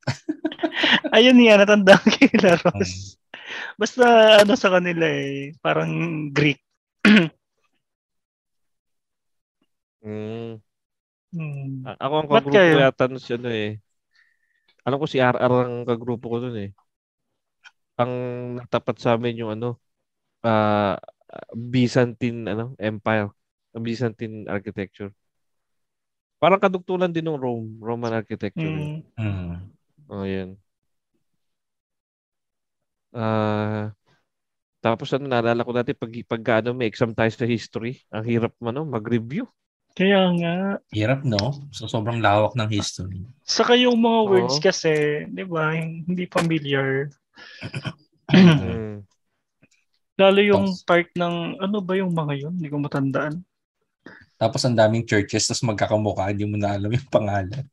S1: Ayun niya, natanda ko kila Ross. Basta ano sa kanila eh, parang Greek.
S4: Mm.
S1: Hmm.
S4: A- Ako ang kagrupo
S1: kayo?
S4: yata nun si ano eh. Alam ko si RR ang kagrupo ko nun eh. Ang natapat sa amin yung ano, ah Byzantine ano, Empire. Ang Byzantine architecture. Parang kadugtulan din ng Rome, Roman architecture. eh.
S1: Hmm.
S4: Oh, yan. Ah, tapos ano, naalala ko dati pag, pag ano, may exam tayo sa history, ang hirap ano, mag-review.
S1: Kaya nga,
S2: Hirap, no? So, sobrang lawak ng history.
S1: saka yung mga words
S4: Oo.
S1: kasi, di ba, hindi familiar.
S4: Mm.
S1: Lalo yung part ng, ano ba yung mga yun? Hindi ko matandaan.
S2: Tapos ang daming churches, tapos magkakamukha, hindi mo na alam yung pangalan.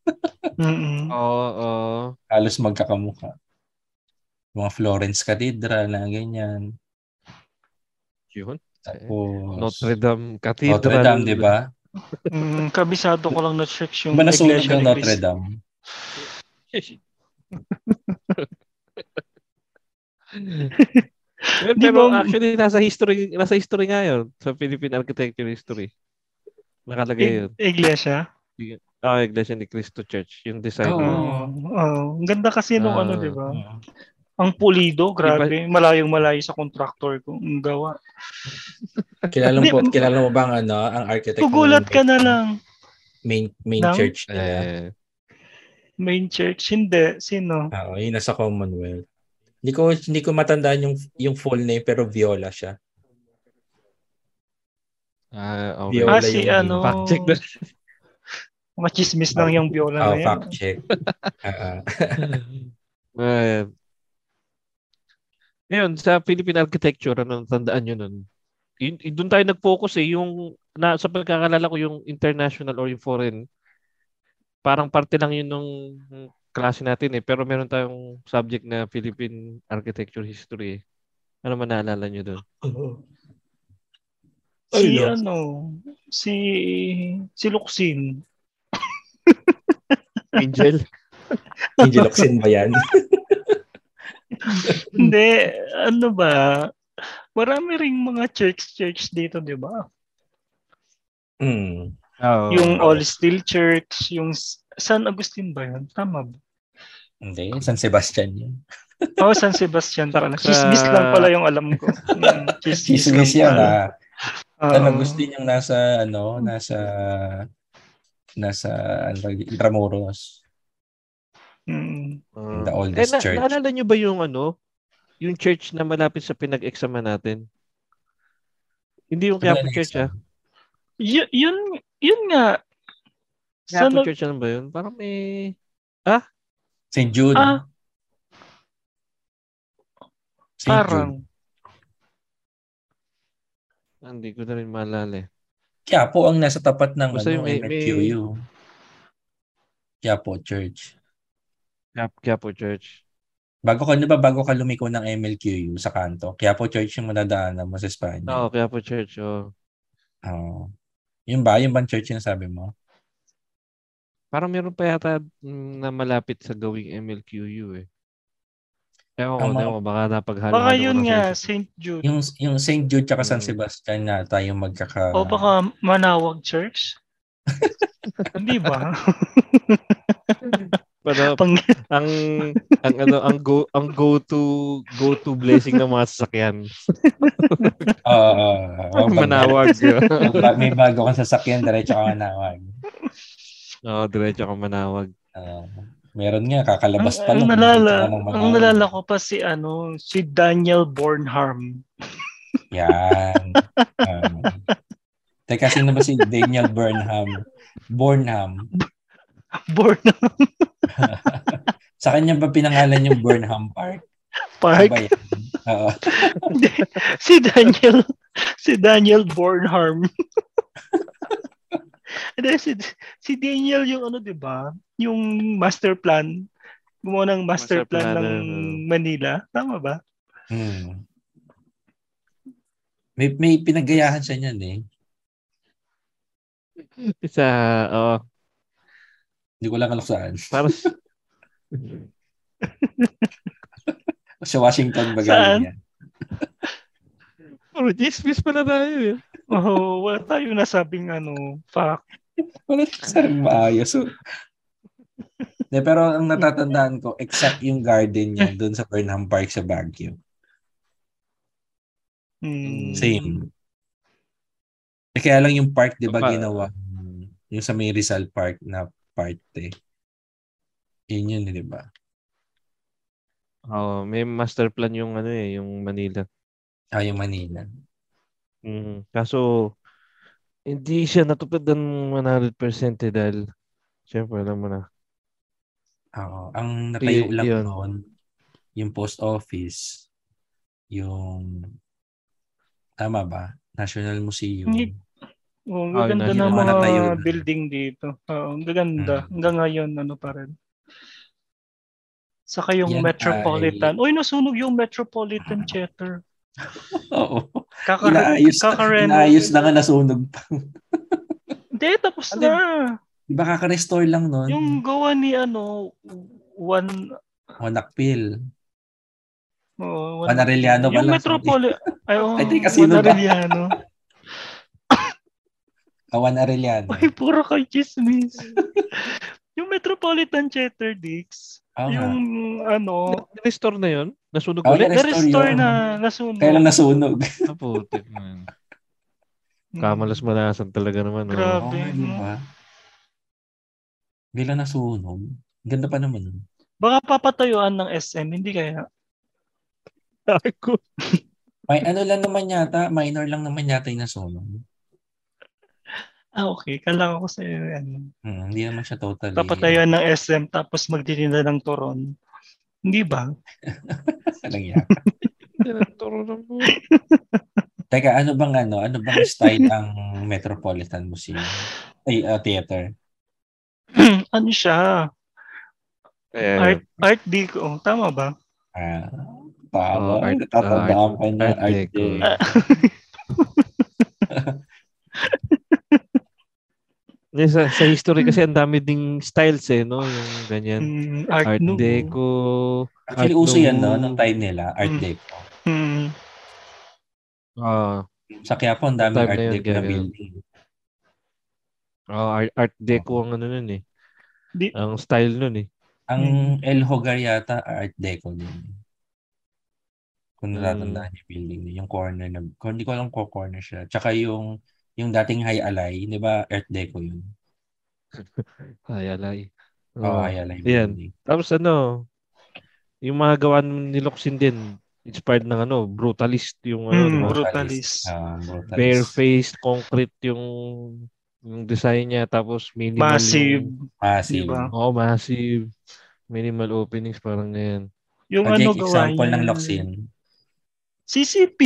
S4: Oo, oo.
S2: Halos magkakamukha. Mga Florence Cathedral na ganyan.
S4: Yun.
S2: Tapos,
S4: Notre Dame Cathedral.
S2: Notre Dame, di ba?
S1: Mm, kabisado ko lang na check yung
S2: Di ba nasunog
S1: Iglesia
S2: ang
S1: ni
S2: Notre. Dame?
S4: Pero,
S1: Di
S4: pero
S1: ba-
S4: actually nasa history nasa history nga yun sa Philippine architecture history. Nakalagay
S1: I-
S4: yun.
S1: Iglesia?
S4: Ah, Iglesia ni Cristo Church, yung design.
S2: Oo.
S1: Oo. Oo. Ang ganda kasi nung
S4: Ah,
S1: ano, di ba?
S2: Oo.
S1: Ang pulido, grabe. Malayong malayo sa contractor ko. Ang gawa.
S2: Kilala mo,
S1: Hindi,
S2: kilala mo ba ang ano, ang architect ng
S1: Gugulat ka na lang.
S2: main main
S1: Ng-
S2: church?
S4: Eh,
S1: Main church, hindi. Sino?
S2: Oo, yun nasa Commonwealth. Hindi ko hindi ko matandaan yung yung full name pero Viola siya.
S4: Ah, okay.
S2: Viola
S1: Ah, si
S2: yung-
S1: ano.
S4: Fact check na.
S1: Machismis lang yung viola
S2: Oh,
S1: na yan.
S2: fact check. Ah, ah.
S4: Ayan. Ngayon, sa Philippine architecture, ano tandaan nyo nun? Yun, yun- doon tayo nag-focus eh. Yung, na, sa pagkakalala ko, yung international or yung foreign, parang parte lang yun nung klase natin eh. Pero meron tayong subject na Philippine architecture history eh. Ano man naalala nyo doon?
S1: Si
S2: Ay, no.
S1: ano, si si Luxin.
S4: Angel?
S2: Angel Oxin ba yan?
S1: Hindi, ano ba? Marami ring mga church-church dito, di ba?
S2: Hmm.
S4: Oo.
S1: Yung All Steel Church, yung San Agustin ba yun? Tama ba?
S2: Hindi, San Sebastian yun.
S1: Oh, San Sebastian pala.
S4: Sa-
S1: Chismis lang pala yung alam ko. Mm, chismis
S2: Chismis yan ah.
S1: Oo.
S2: San Agustin yung nasa ano, nasa nasa ano, Intramuros.
S1: Mm.
S4: Ah.
S2: The
S4: eh,
S2: oldest
S4: na-
S2: church.
S4: naalala nyo ba yung ano? Yung church na malapit sa pinag-exama natin? Hindi yung Quiapo Church ah.
S1: Y- yun, yun nga.
S4: Quiapo Church ano ba yun? Parang may...
S2: St. Jude.
S1: ah,
S2: St. Jude.
S1: parang.
S4: ah, Hindi ko na rin maalala eh.
S2: Quiapo ang nasa tapat ng
S4: Basta
S2: ano,
S4: may-
S2: MFQU. Quiapo Church.
S4: Quiapo, Quiapo Church.
S2: Bago ka, ba, bago ka lumiko ng MLQU sa kanto, Quiapo Church yung madadaanan mo sa Espanya.
S4: Oo, Quiapo Church. Oh.
S2: Oo. Yun ba? Yung bang church yung sabi mo?
S4: Parang meron pa yata mm, na malapit sa gawing MLQU eh. Ewan ko, ewan ko, baka napaghalo.
S1: Baka yun nga, St. Jude.
S2: Yung, yung St. Jude tsaka San
S4: Mm.
S2: Sebastian na tayo magkaka...
S1: O baka Manawag Church? Hindi ba?
S4: Pero,
S1: Pang,
S4: ang ang ano ang go ang go to go to blessing ng mga sasakyan.
S2: Oo, oo, oo.
S4: manawag.
S2: Ba- May bago kang sasakyan, diretso ka manawag.
S4: Oo, diretso ka manawag.
S2: Oo. Meron nga, kakalabas
S1: ang,
S2: pa
S1: ang
S2: lang.
S1: nalala,
S2: diretso ka ng
S1: ang nalala ko pa si ano, si Daniel Bornharm.
S2: Yan. Um, teka, sino ba si Daniel Burnham? Burnham.
S1: Bornham
S2: Sa kanya ba pinangalan yung Burnham Park? Ano
S1: Park.
S2: Oo.
S1: Si Daniel, si Daniel Bornharm. Hindi, si, si Daniel yung ano, di ba? Yung master plan. Gumawa ng master,
S4: Master
S1: plan,
S4: plan,
S1: ng. Manila. Tama ba?
S2: Hmm. May, may pinagayahan siya niyan eh.
S4: Isa, oh,
S2: Hindi ko lang alam saan.
S4: para s-
S2: Sa Washington ba galing yan?
S4: Puro chismis pa na tayo eh.
S1: Oh, wala tayong nasabing ano, fact.
S2: Wala sa maayos. So, De, pero ang natatandaan ko, exact yung garden niya doon sa Burnham Park sa Baguio.
S1: Hmm.
S2: Same. Eh, kaya lang yung park, di ba,
S4: Pa-
S2: ginawa yung sa may Rizal Park na part eh. Yun yun, di ba?
S4: Oh, may master plan yung ano eh, yung Manila.
S2: Ah, yung Manila.
S4: Mm, kaso hindi siya natupad ng 100% eh dahil syempre alam mo na.
S2: Oo. Ang natayo
S4: Y-
S2: lang
S4: yun.
S2: noon, yung post office, yung, tama ba? National Museum.
S1: Hindi. Oh, ang
S4: Ah, yun,
S1: ng
S2: yun,
S1: mga
S2: na.
S1: building dito. Oo, ang gaganda.
S2: Hmm.
S1: Hanggang ngayon, ano pa rin. Saka yung
S2: Yan
S1: Metropolitan. Uy, nasunog yung Metropolitan Theater.
S2: Oo.
S1: Kaka-
S2: Inaayos,
S1: kaka-renovate.
S2: inaayos na nga nasunog pa.
S1: Hindi, tapos
S2: Ano
S1: na.
S2: Di ba kaka-restore lang noon?
S1: Yung gawa ni ano, one,
S2: Wanakpil.
S1: oh,
S2: Juan Arellano
S1: yung
S2: pala,
S1: Metropolitan. Ay, oh,
S2: Ay, di, casino
S1: Juan
S2: ba?
S1: Arellano.
S2: Awan Arellano.
S1: Ay, puro kay chismis. yung Metropolitan Theater, Dix.
S2: Oo nga.
S1: yung ano,
S4: Restore na yun? Nasunog
S2: Oh,
S4: ulit?
S2: na-restore yun.
S1: na, nasunog.
S2: Kaya lang nasunog.
S4: Ah, putik man. Kamalas malasan talaga naman. oh.
S1: Grabe.
S2: Oo, di ba? Bila nasunog. Ganda pa naman. nun.
S1: Baka papatayuan ng SM, hindi kaya.
S4: Ako.
S2: May ano lang naman yata, minor lang naman yata yung nasunog.
S1: Ah, okay. Kala ko sa ano.
S2: Hmm, hindi naman siya totally.
S1: Papatayuan ng SM tapos magtitinda ng turon. Hindi ba?
S2: Lang yan.
S4: Tinaturo na mo.
S2: Teka, ano bang ano? Ano bang style ang Metropolitan Museum? Ay, uh, theater.
S1: ano siya?
S4: Eh,
S1: Art, art deco. Tama ba?
S2: Ah, tama.
S4: Oh, art-
S2: Natatandaan
S4: art-
S2: pa niya.
S4: art
S2: Art
S4: deco. sa, sa history kasi ang dami ding styles eh, no? Yung ganyan.
S1: Mm, art,
S4: Art
S1: Nouveau.
S4: Deco.
S2: Actually,
S4: Art
S2: uso yan, no? Nung time nila, Art
S1: Mm.
S2: Deco.
S1: Mm.
S4: Ah,
S2: Sa Quiapo, ang daming
S4: Time
S2: Art Deco na building.
S4: ah, art, art Deco ang ano nun eh.
S1: Di,
S4: Ang style nun eh.
S2: Ang
S1: Mm.
S2: El Hogar yata, Art Deco din. Kung
S4: Mm.
S2: natatandaan yung building niya, yung corner na, hindi ko alam kung corner siya. Tsaka yung, yung dating High Alay, di ba, Art Deco yun?
S4: Ay, alay.
S2: Oo,
S4: Oh.
S2: High Alay
S4: Yan. Tapos ano, yung mga gawa ni Locsin din, inspired ng ano, brutalist yung ano,
S1: Mm,
S4: ba?
S1: Brutalist.
S2: Ah, brutalist.
S4: bare-faced, concrete yung yung design niya tapos minimal
S1: massive.
S4: yung
S2: Massive.
S1: Diba?
S4: oh massive minimal openings parang ganyan
S1: Yung
S2: Pag
S1: ano gawa
S2: example
S1: niya.
S2: ng Loxin.
S1: CCP.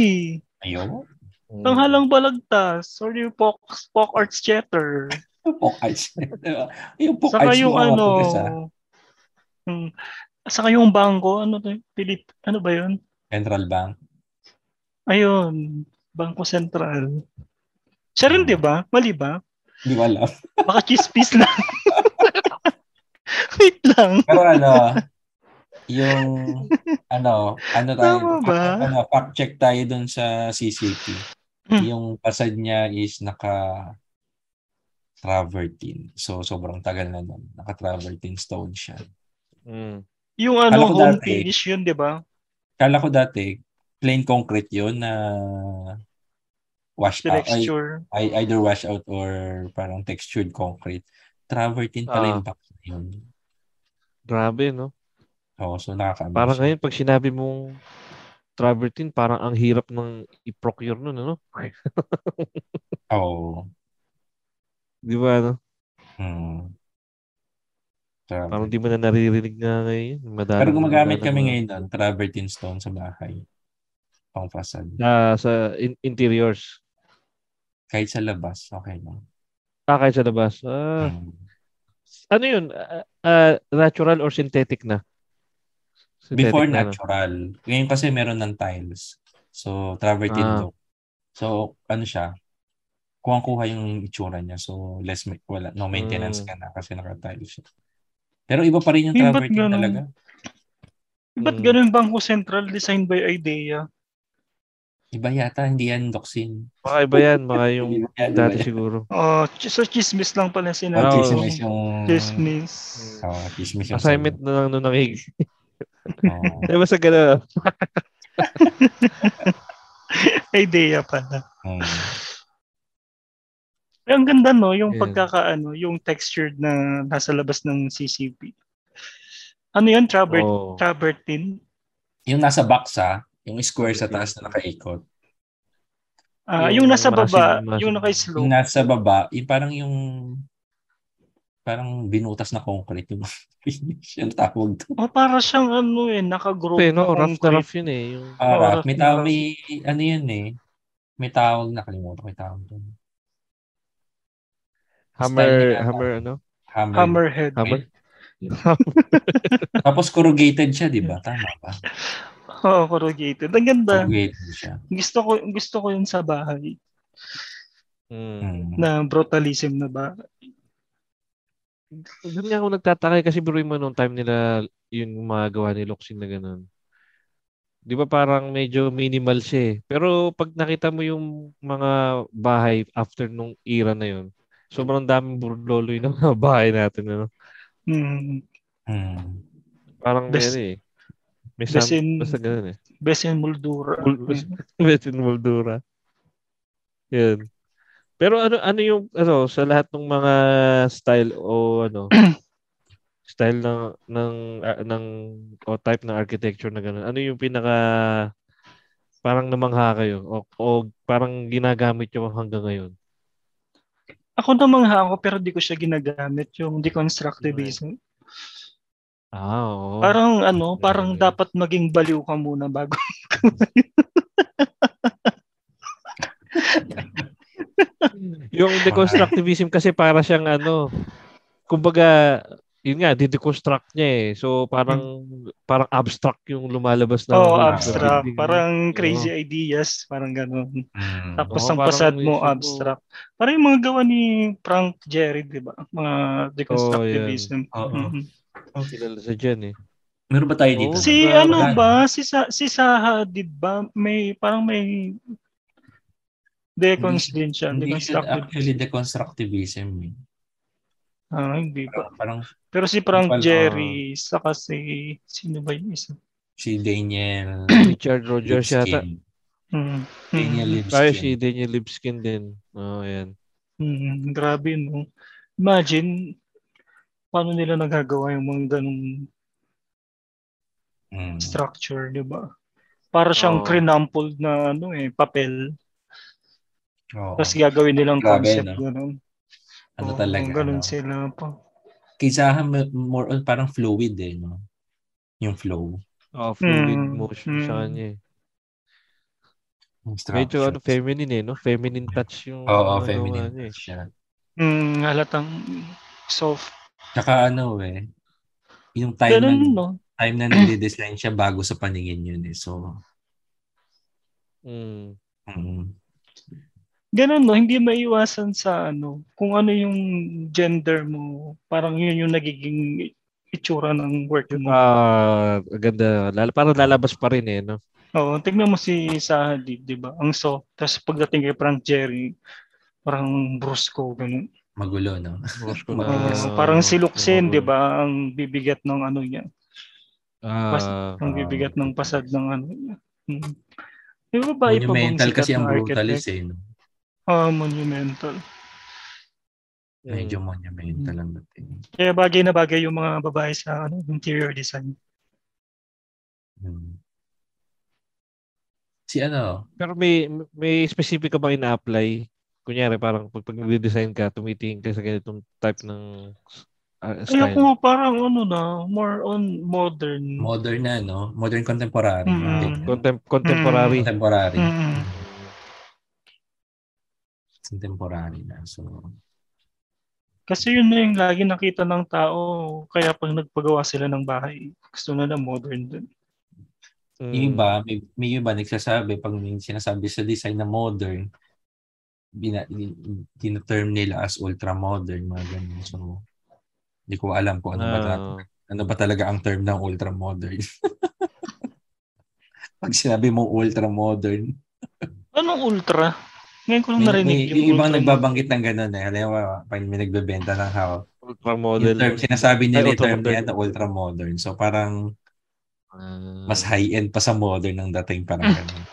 S2: Ayun.
S4: Mm.
S1: Tanghalang balagtas. Or yung Pok, Pok Arts Theater.
S2: Poke Arts. Diba? yung Poke
S1: Saka
S2: Arts
S1: yung ano.
S2: sa
S1: Hmm. Saka yung bangko. Ano to? Pilip, ano ba yun?
S2: Central Bank.
S1: Ayun. Bangko Sentral. Siya rin, di ba? Mali ba?
S2: Hindi ko alam.
S1: Baka chispis lang. Wait lang.
S2: Pero ano, yung ano, ano tayo,
S1: Tama ba?
S2: ano, fact check tayo dun sa CCP.
S1: Hmm.
S2: Yung pasad niya is naka travertine. So, sobrang tagal na nun. Naka-travertine stone siya.
S4: Mm.
S1: Yung ano,
S2: Kala
S1: home
S2: dati-
S1: finish yun, di ba?
S2: Kala ko dati, plain concrete yun na wash out. Ay,
S1: Texture.
S2: ay, either wash out or parang textured concrete. Travertine pala
S4: Ah.
S2: yung box na yun.
S4: Grabe, no?
S2: Oo, so nakaka
S4: Parang ngayon, pag sinabi mong travertine, parang ang hirap ng i-procure nun, ano?
S2: Oo.
S4: Di ba, ano?
S2: Hmm. Travertine.
S4: Parang di mo na naririnig na ngayon. Madami
S2: Pero gumagamit kami ngayon ng travertine stone sa bahay. Pang fasad.
S4: Ah, sa in- interiors.
S2: Kahit sa labas, okay lang.
S4: Ah, kahit sa labas. Ah,
S2: Hmm.
S4: ano yun? Ah, ah, natural or synthetic na? Synthetic
S2: Before
S4: na,
S2: natural. Ngayon kasi meron ng tiles. So, travertine
S4: Ah.
S2: look. So, ano siya? Kuhang-kuha yung itsura niya. So, less, ma- wala, no maintenance
S4: Mm.
S2: ka na kasi naka-tiles siya. Pero iba pa rin yung
S1: ba't
S2: travertine
S1: ganun?
S2: talaga.
S1: Ba't
S4: Mm.
S1: ganun Bangko Central design by IDEA?
S2: Iba yata, hindi yan doxin.
S4: Baka iba yan. Baka yung
S2: Iba
S4: dati
S2: iba yan.
S4: siguro.
S1: Oh, so chismis lang pala
S2: Oh,
S1: sinabi.
S4: Oo.
S2: chismis yung...
S1: Chismis.
S2: Oh, chismis yung
S4: Assignment na lang nung nakik.
S2: Oh.
S4: Di ba sa gano'n?
S1: IDEA pala.
S2: Hmm.
S1: Eh, ang ganda no, yung
S4: Yan.
S1: pagkakaano, yung textured na nasa labas ng CCP. Ano yan? Trabert,
S4: Oo.
S1: travertine?
S2: Yung nasa box ha, yung square sa taas na nakaikot.
S1: Ah,
S4: Yung
S1: yung, nasa baba,
S4: massive.
S1: yung
S2: Yung
S1: naka-slope.
S2: nasa baba, yung parang yung parang binutas na concrete yung finish. Yung tawag doon.
S1: Oh, para siyang ano eh, naka-group
S4: Kasi, no,
S1: na
S4: rough na rough yun eh. Yung,
S2: Ah. May
S1: rough na
S2: tawag, may, ano yun eh. May tawag, nakalimutan ko yung tawag doon.
S4: hammer,
S2: Style niya,
S4: hammer, ano?
S2: Hammer.
S1: Hammerhead.
S4: Hammer?
S2: Tapos corrugated siya, di ba? Tama ba?
S1: Oo, corrugated. Ang ganda.
S2: Corrugated siya.
S1: Gusto ko gusto ko yun sa bahay
S4: Mm.
S1: Na brutalism na ba.
S4: Doon nga ako nagtataka kasi biruin mo nung time nila yung mga gawa ni Loxin na ganun. Di ba parang medyo minimal siya eh. Pero pag nakita mo yung mga bahay after nung era na yun, sobrang daming burloloy ng mga bahay natin. Ano?
S1: Hmm.
S2: Hmm.
S4: Parang
S1: Best-
S4: ano eh. May
S1: best
S4: sam-
S1: in-
S4: basta ganun eh.
S1: Best in Moldura.
S4: Mul- Best in Moldura. Yan. Pero ano ano yung ano sa lahat ng mga style o ano style ng ng ah, ng o type ng architecture na gano'n. Ano yung pinaka parang namangha kayo o, o parang ginagamit nyo hanggang ngayon?
S1: Ako namangha ako pero di ko siya ginagamit yung deconstructivism.
S4: Ah, oo.
S1: Parang ano, parang
S4: Okay.
S1: dapat maging baliw ka muna bago.
S4: yung deconstructivism kasi para siyang ano, kumbaga, yun nga, dideconstruct niya eh. So parang parang abstract yung lumalabas na.
S1: Oo,
S2: Ah,
S1: abstract.
S4: building.
S1: Parang crazy
S4: Oo.
S1: ideas, parang ganun.
S2: Hmm.
S1: Tapos
S4: Oo,
S1: ang pasad mo abstract. Parang yung mga gawa ni Frank Jerry, di ba? Mga deconstructivism.
S2: Oo.
S1: Mhm.
S4: Kilala sa dyan eh.
S2: Meron ba tayo dito?
S1: Si
S4: Wala-
S1: ano ba? Si Sa si Saha did ba? May parang may decons din siya. Deconstructive.
S2: actually deconstructivism. Eh.
S1: Ah, hindi pa.
S2: Parang
S1: Pero si Frank
S2: Wala.
S1: Jerry, saka si sino ba yung isa?
S2: si Daniel
S4: Richard Rogers yata.
S2: Lipskin.
S1: Mm.
S2: Daniel
S1: Mm.
S2: Lipskin.
S4: Ay, si Daniel Lipskin din. Oh, yan.
S1: Mm, grabe no. Imagine paano nila nagagawa yung mga ganung
S2: Mm.
S1: structure, di ba? Para siyang
S4: Oo.
S1: crinumpled na ano eh, papel.
S2: Oo.
S1: Tapos gagawin nilang
S2: Grabe,
S1: concept
S2: no?
S1: ganun.
S2: ano
S1: Oo,
S2: talaga?
S1: Ganun
S2: ano?
S1: sila pa.
S2: Kaysa more on parang fluid eh, no? Yung flow.
S4: Oh, fluid
S1: Mm,
S4: motion
S1: mm.
S4: kanya eh.
S2: Yung
S4: Medyo ano, feminine eh, no? Feminine touch yung
S2: Oo,
S4: ano
S2: feminine
S4: niya eh.
S2: siya.
S1: Mm, halatang soft.
S2: Tsaka ano eh, yung time na,
S1: Ganun, no?
S2: time na nagde-design siya bago sa paningin yun eh. So,
S4: Mm.
S2: mm,
S1: Ganun, no? Hindi maiwasan sa ano, kung ano yung gender mo, parang yun yung nagiging itsura ng work mo.
S4: Ah, ganda. Lalo, parang lalabas pa rin eh, no?
S1: Oo, tingnan mo si Zaha Hadid, di ba? Ang soft. Tapos pagdating kay Frank Jerry, parang brusco, ganun.
S2: Magulo, no?
S4: Roscoe
S1: Ah,
S2: Yes.
S1: parang si Luxen,
S4: Oo.
S1: di ba? Ang bibigat ng ano niya.
S4: Ah,
S1: Ang bibigat ng pasad ng ano niya. Hmm. Di ba ba
S2: Monumental kasi ang
S1: na
S2: brutalis
S1: architect?
S2: eh. No?
S1: Ah, monumental.
S2: Medyo monumental ang dating.
S1: Kaya bagay na bagay yung mga babae sa ano, interior design.
S2: Hmm. Si ano,
S4: Pero may may specific ka bang ina-apply? Kunyari parang pag, pag nagde-design ka, tumitingin ka sa ganitong type ng uh,
S1: Ay
S4: style.
S1: ako parang ano na, more on modern.
S2: modern na, no? Modern contemporary.
S1: Mm.
S4: Contem- contemporary.
S2: Contemporary.
S1: Mm.
S2: Contemporary na. So,
S1: Kasi yun na yung lagi nakita ng tao. Kaya pag nagpagawa sila ng bahay, gusto na na modern dun.
S4: Mm.
S2: yung iba, may, may iba nagsasabi, pag may sinasabi sa design na modern, bina, term nila as ultra-modern, mga ganun. So, hindi ko alam kung ano ba,
S4: Ah,
S2: ta- ano ba talaga ang term ng ultra-modern. pag sinabi mo ultra-modern,
S1: Anong ultra? Ngayon ko lang
S2: may,
S1: narinig
S2: may,
S1: yung
S2: yung ibang
S1: ultra.
S2: nagbabanggit ng ganun eh. Halimbawa, pag may nagbebenta ng house,
S4: ultra
S2: yung
S4: model.
S2: term, sinasabi nila yung term yan na ultra-modern. So, parang
S4: Ah,
S2: mas high-end pa sa modern ang dating parang ganun.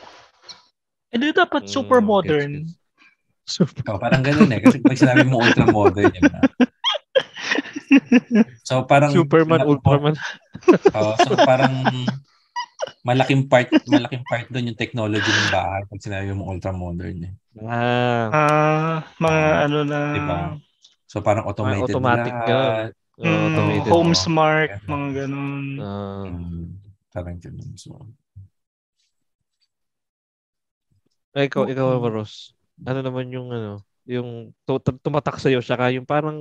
S1: Eh di dapat
S4: Mm,
S1: super
S4: gets,
S1: modern.
S4: gets.
S1: Super.
S2: Oh, parang ganun eh. Kasi pag sinabi mo ultra-modern, yun na. So, parang...
S4: Superman, Ultraman.
S2: Oh, so, parang malaking part malaking part doon yung technology ng bahay pag sinabi mo ultra-modern eh.
S4: Ah,
S1: Ah, mga
S2: Ah,
S1: ano na.
S2: diba? So, parang automated
S4: automatic
S2: lahat.
S1: Mm,
S4: automated.
S1: home smart, mga ganun.
S4: Ah,
S2: Mm, parang ganun. So,
S4: eh, ikaw, ikaw, Maros. Ano naman yung ano, yung tu- tu- tumatak sa'yo, saka yung parang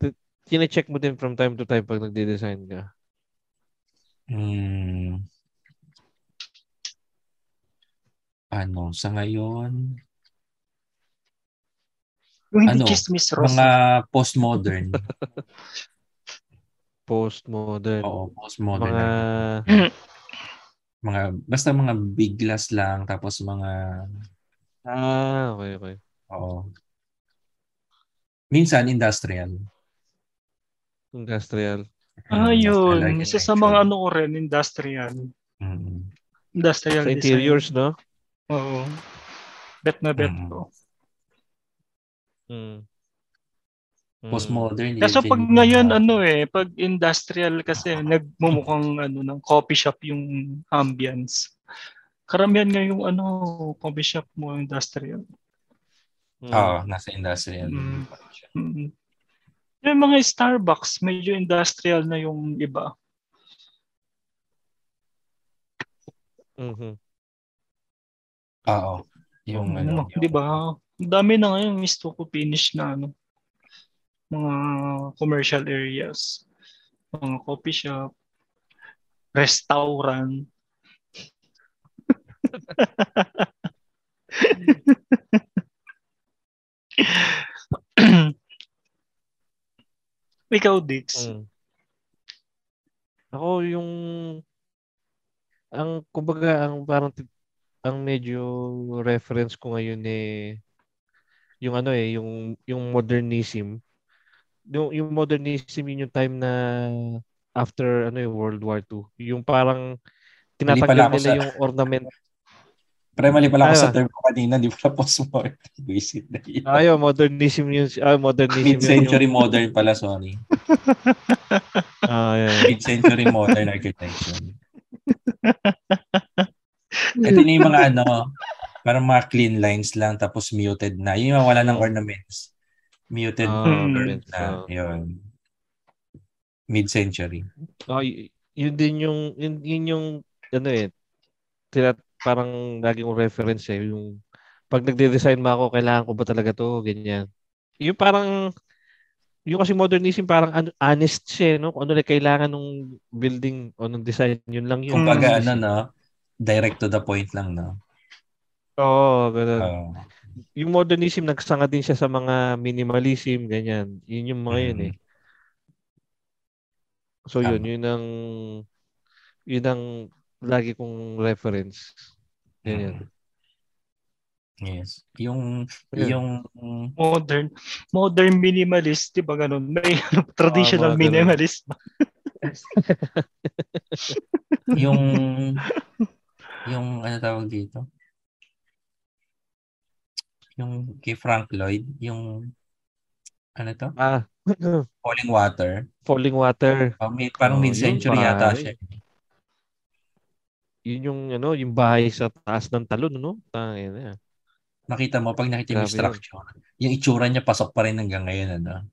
S4: t- kine-check mo din from time to time pag nagde-design ka.
S2: Mm, ano, sa ngayon,
S1: Yung hindi
S2: Ano,
S1: chismis Ross.
S2: mga postmodern.
S4: Postmodern.
S2: Oo, postmodern.
S4: Mga,
S2: mga basta mga big glass lang tapos mga
S4: ah, okay, okay.
S2: oo. Minsan industrial.
S4: Industrial.
S1: Ah,
S2: Mm,
S1: yun.
S2: industrial
S1: Isa sa mga ano ko rin, industrial.
S2: Mm.
S1: Industrial
S4: Sa
S1: design.
S4: interiors, no?
S1: Oo. Bet na bet
S2: Mm.
S1: ko.
S4: Mm. Mm.
S2: Postmodern.
S1: Kaso pag ngayon,
S2: ah,
S1: ano eh, pag industrial kasi, nagmumukhang ano, ng coffee shop yung ambience. Karamihan nga yung ano, coffee shop mo, industrial.
S4: Mm.
S2: Oo, nasa industrial.
S1: Mm. Mm. Yung mga Starbucks, medyo industrial na yung iba.
S4: Mhm.
S2: Oo. Yung ano,
S1: Ano, di ba? Ang dami na ngayon gusto ko finish na ano, mga commercial areas, mga coffee shop, restaurant. Ikaw, Dix.
S4: Mm. Ako yung ang kumbaga ang parang ang medyo reference ko ngayon eh yung ano eh yung yung modernism yung yung modernism yun yung time na after ano yung World War II yung parang tinatanggal nila
S2: sa-
S4: yung ornament
S2: Pre, mali pala ako
S4: Ah.
S2: sa term ko kanina. Di pala postmodern. Visit na yun.
S4: ayo modernism yun ah, modernism yun
S2: Mid-century
S4: yung,
S2: modern pala, sorry.
S4: ah, yeah.
S2: Mid-century modern architecture. Ito na yung mga ano, parang mga clean lines lang tapos muted na. Yung mga wala ng ornaments. Muted
S4: Ah,
S1: Mm.
S4: ornaments,
S2: na.
S4: ah.
S2: Yun. Mid-century.
S4: Oh, y- yun din yung yun, yun yung ano eh tila, parang lagi kong reference eh yung pag nagde-design ba ako kailangan ko ba talaga to ganyan. Yung parang yung kasi modernism parang ano, honest siya eh, no kung ano na kailangan ng building o ng design yun lang yun.
S2: Kumbaga,
S1: Mm.
S2: ano, no? Direct to the point lang, no?
S4: Oo, ganun.
S2: Oo.
S4: yung modernism nagsanga din siya sa mga minimalism ganyan. Yun yung mga yun
S2: Mm.
S4: eh. So yun, yun ang yun ang lagi kong reference.
S2: Mm. Yes. Yung
S4: Ayan.
S2: yung
S1: Modern. Modern minimalist, di ba ganun? May ano, traditional
S4: ganun.
S1: minimalist. ba?
S2: yung yung ano tawag dito? Yung kay Frank Lloyd, yung ano to?
S4: Ah,
S2: Falling Water.
S4: falling water.
S2: Oh, may, parang
S4: Oh,
S2: mid-century
S4: yun,
S2: yata siya.
S4: Yun yung ano, yung bahay sa taas ng talon, no? Tangin na.
S2: Nakita mo, pag nakita mo yung
S4: Grabe yun.
S2: structure, yung itsura niya pasok pa rin hanggang ngayon. Ano?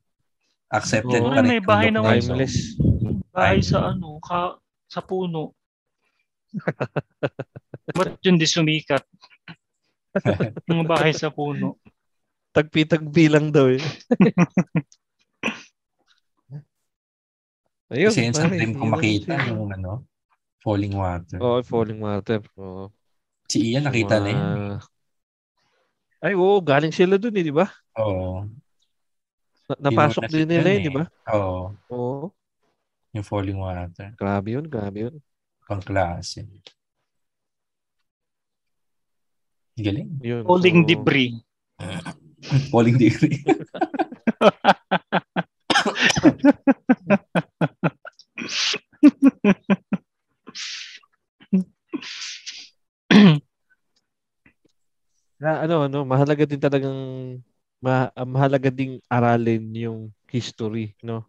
S2: Accepted
S4: Oo.
S2: pa rin.
S1: May
S2: yung
S1: bahay
S2: niya.
S4: Timeless.
S1: Bahay sa ano, ka, sa puno. Ba't yun di sumikat? Mga bahay sa puno.
S4: Tagpi-tagpi lang daw eh. Ayun,
S2: Kasi yun dream ko makita yung ano, falling water.
S4: Oo, falling water. Oo.
S2: Si Ian nakita na yun.
S4: Ay, oo, galing sila dun eh, di ba?
S2: Oo.
S4: Na- napasok din nila
S2: yun
S4: yun, di ba?
S2: Oo.
S4: Oo.
S2: Yung falling water.
S4: Grabe yun, grabe yun.
S2: Pang klase. Galing.
S4: yun
S1: Falling
S4: so-
S1: debris.
S2: Falling degree.
S4: Na, ano, ano, mahalaga din talagang ma, ah, mahalaga ding aralin yung history, no?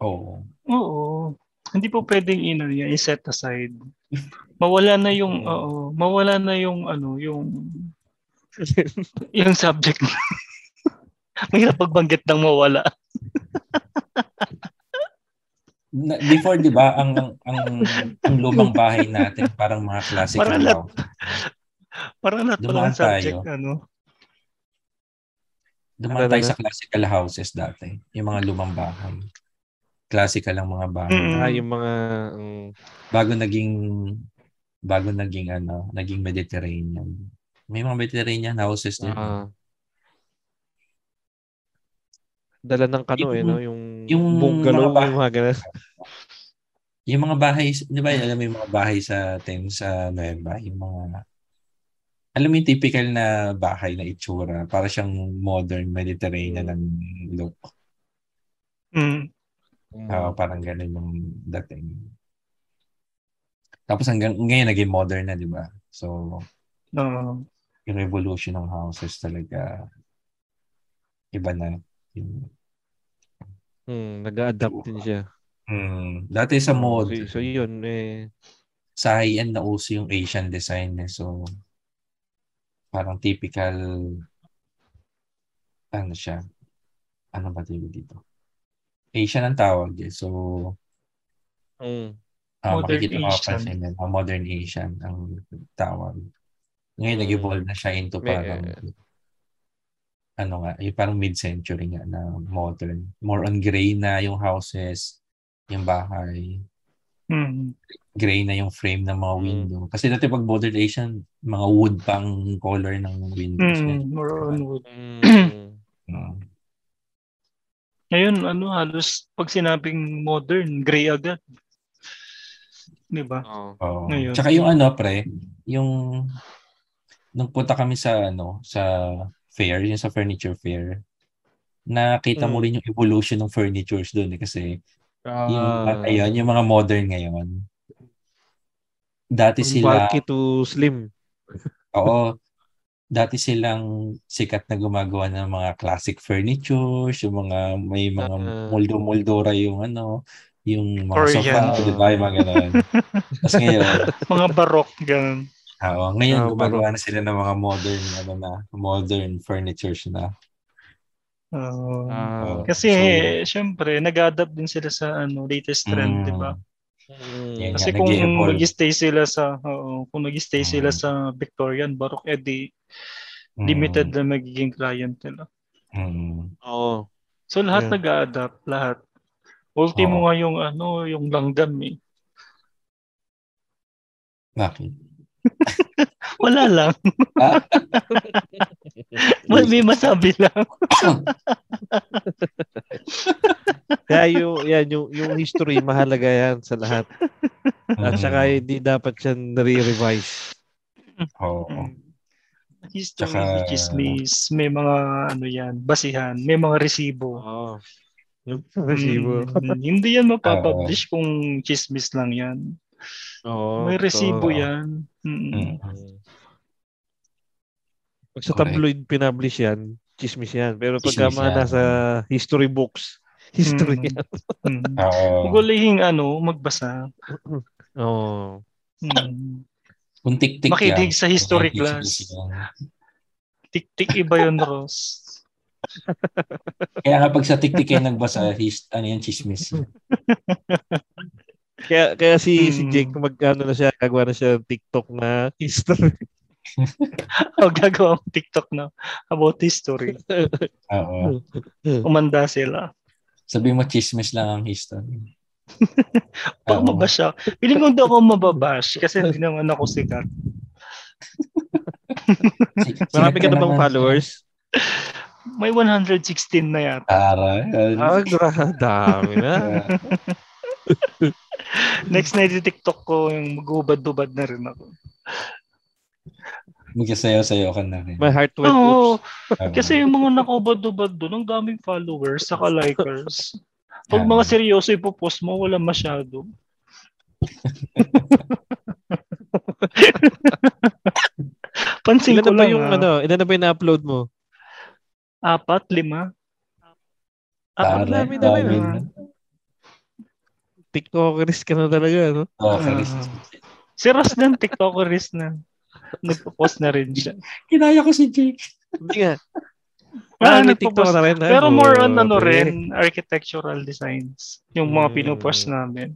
S2: Oo.
S1: Oo. Hindi po pwedeng ino yan, i-set aside. Mawala na yung, oo, mawala na yung, ano, yung, yung subject. Mahirap pagbanggit ng mawala.
S2: Before, di ba, ang, ang, ang, ang lumang bahay natin, parang mga classical
S1: Parang lahat-. Parang lahat pala
S2: Dumaan
S1: ng subject,
S2: tayo.
S1: ano.
S2: Dumaan tayo sa classical houses dati. Yung mga lumang bahay. Classical ang mga bahay.
S1: Mm.
S4: ah, yung mga mm,
S2: Bago naging, bago naging, ano, naging Mediterranean. May mga Mediterranean houses din.
S4: ah, dala ng kano eh,
S2: Yung-
S4: no? Yung,
S2: yung
S4: bungalow,
S2: mga ba-
S4: yung mga ganun.
S2: Yung mga bahay, di ba, alam mo yung mga bahay sa atin sa Nueva, yung mga, alam mo yung typical na bahay na itsura, para siyang modern Mediterranean ng look.
S1: Mm.
S2: Oo, parang ganun yung dating. Tapos hanggang ngayon naging modern na, di ba? So,
S1: Oo.
S2: yung revolution ng houses talaga iba na. Yung,
S4: Hmm, nag-adapt din siya.
S2: hmm, dati sa
S4: Oo,
S2: mod,
S4: so, so yun, eh,
S2: sa high-end na uso yung Asian design eh. So, parang typical ano siya? Ano ba tawag dito? Asian ang tawag eh. So,
S4: mm,
S2: ah,
S1: Modern
S2: makikita mo
S1: Asian.
S2: pansin yan. Ah, modern Asian ang tawag. Ngayon,
S4: Mm.
S2: nag-evolve na siya into
S4: May-
S2: parang ano nga, yung parang mid-century nga na modern. More on gray na yung houses, yung bahay.
S1: Mm.
S2: Gray na yung frame ng mga
S4: Mm.
S2: window. Kasi dati pag modern Asian, mga wood pang color ng windows.
S1: Mm. More on wood.
S4: mm,
S2: Mm.
S1: Ngayon, ano, halos pag sinabing modern, gray agad. Di ba?
S4: oo.
S2: Oo.
S1: Ngayon.
S2: Tsaka yung ano, pre, yung nung punta kami sa ano, sa fair, yung sa furniture fair, nakita mo
S4: Mm.
S2: rin yung evolution ng furnitures doon eh, kasi yung
S4: Ah,
S2: ayun, yung mga modern ngayon. Dati sila,
S4: bulky to slim.
S2: oo, dati silang sikat na gumagawa ng mga classic furnitures, yung mga may mga
S4: Ah.
S2: muldo-muldora yung ano, yung mga
S1: Korean.
S2: sofa, di ba? Yung mga ganun. Tapos ngayon,
S1: Mga barok, ganun.
S2: Oo, ngayon
S4: Ah,
S2: gumagawa na sila ng mga modern ano na, modern furnitures na.
S4: Ah,
S1: kasi,
S2: so-
S1: syempre, nag-adapt din sila sa ano latest trend,
S2: Mm.
S1: di ba?
S4: mm,
S1: Kasi
S2: nga,
S1: kung nag-stay sila sa, oo, kung nag-stay
S2: Mm.
S1: sila sa Victorian, Baroque, edi
S2: Mm,
S1: limited na magiging client nila.
S2: Mm.
S4: Oo.
S1: So lahat
S4: Yeah.
S1: nag-adapt, lahat. Ultimo
S2: Oo.
S1: nga yung ano, yung langgam eh.
S2: Bakit?
S1: Wala lang.
S2: Ah?
S1: May may masabi lang.
S4: Kaya yung, yan, yung, yung history, mahalaga yan sa lahat. At saka hindi dapat yan nare-revise.
S2: Oo.
S1: Mm. History,
S2: Tsaka-
S1: chismis, may mga ano yan, basihan, may mga resibo.
S4: Oo. Yung resibo.
S1: Mm, hindi yan mapapublish kung chismis lang yan.
S4: Oo.
S1: May resibo
S4: totoo.
S1: yan. Mm.
S2: Mm.
S4: Pag sa
S2: Correct.
S4: tabloid pinablish yan, chismis yan. Pero pag
S2: Chismis
S4: mga
S2: yan.
S4: nasa history books, history
S1: Mm.
S4: yan.
S1: Mm.
S2: Oo.
S1: Magulihing ano, magbasa.
S4: Oo.
S1: Mm.
S2: Kung tik-tik
S1: Makinig sa history
S2: Kung
S1: class. Tik-tik iba yun, Ross.
S2: Kaya nga pag sa tik-tik kayo nagbasa, his, ano yan, chismis.
S4: Kaya kaya si si
S1: Mm.
S4: Jake magkano na siya gagawa na siya ng TikTok na history.
S1: o gagawa ang TikTok na about history.
S2: Oo.
S1: Umanda sila.
S2: Sabi mo, chismis lang ang history.
S1: Baka mabash siya. Piling ko daw ako mababash kasi hindi naman ako sikat.
S2: Si-
S4: Marami ka na bang followers?
S1: May 116 na yata.
S2: Tara.
S4: Ah, dami na.
S1: Next na i-tiktok ko yung magubad-dubad na rin ako.
S2: Magkasayaw-sayaw ka na rin.
S4: My heart went
S1: Oo,
S4: oops.
S1: Kasi yung mga nakubad-dubad doon, ang daming followers, saka likers. Pag
S2: Ah.
S1: mga seryoso ipopost mo, wala masyado. Pansin
S4: Ilan
S1: ko lang
S4: yung
S1: ah.
S4: ano, ilan na ba yung na-upload mo?
S1: Apat, lima.
S2: Tara.
S1: Apat
S4: dami na
S2: dami
S4: rin,
S2: na.
S1: ah.
S4: TikTokerist ka na talaga, no?
S2: Oo,
S1: Ah.
S2: Charis.
S1: Si Ross ng TikTokerist na. Nagpo-post na rin siya.
S2: Kinaya ko si Jake.
S4: Hindi nga.
S1: Ah, nagpo-post.
S4: TikTok na rin.
S1: Pero more on ano rin, architectural designs. Yung mga
S4: Mm.
S1: pinupost namin.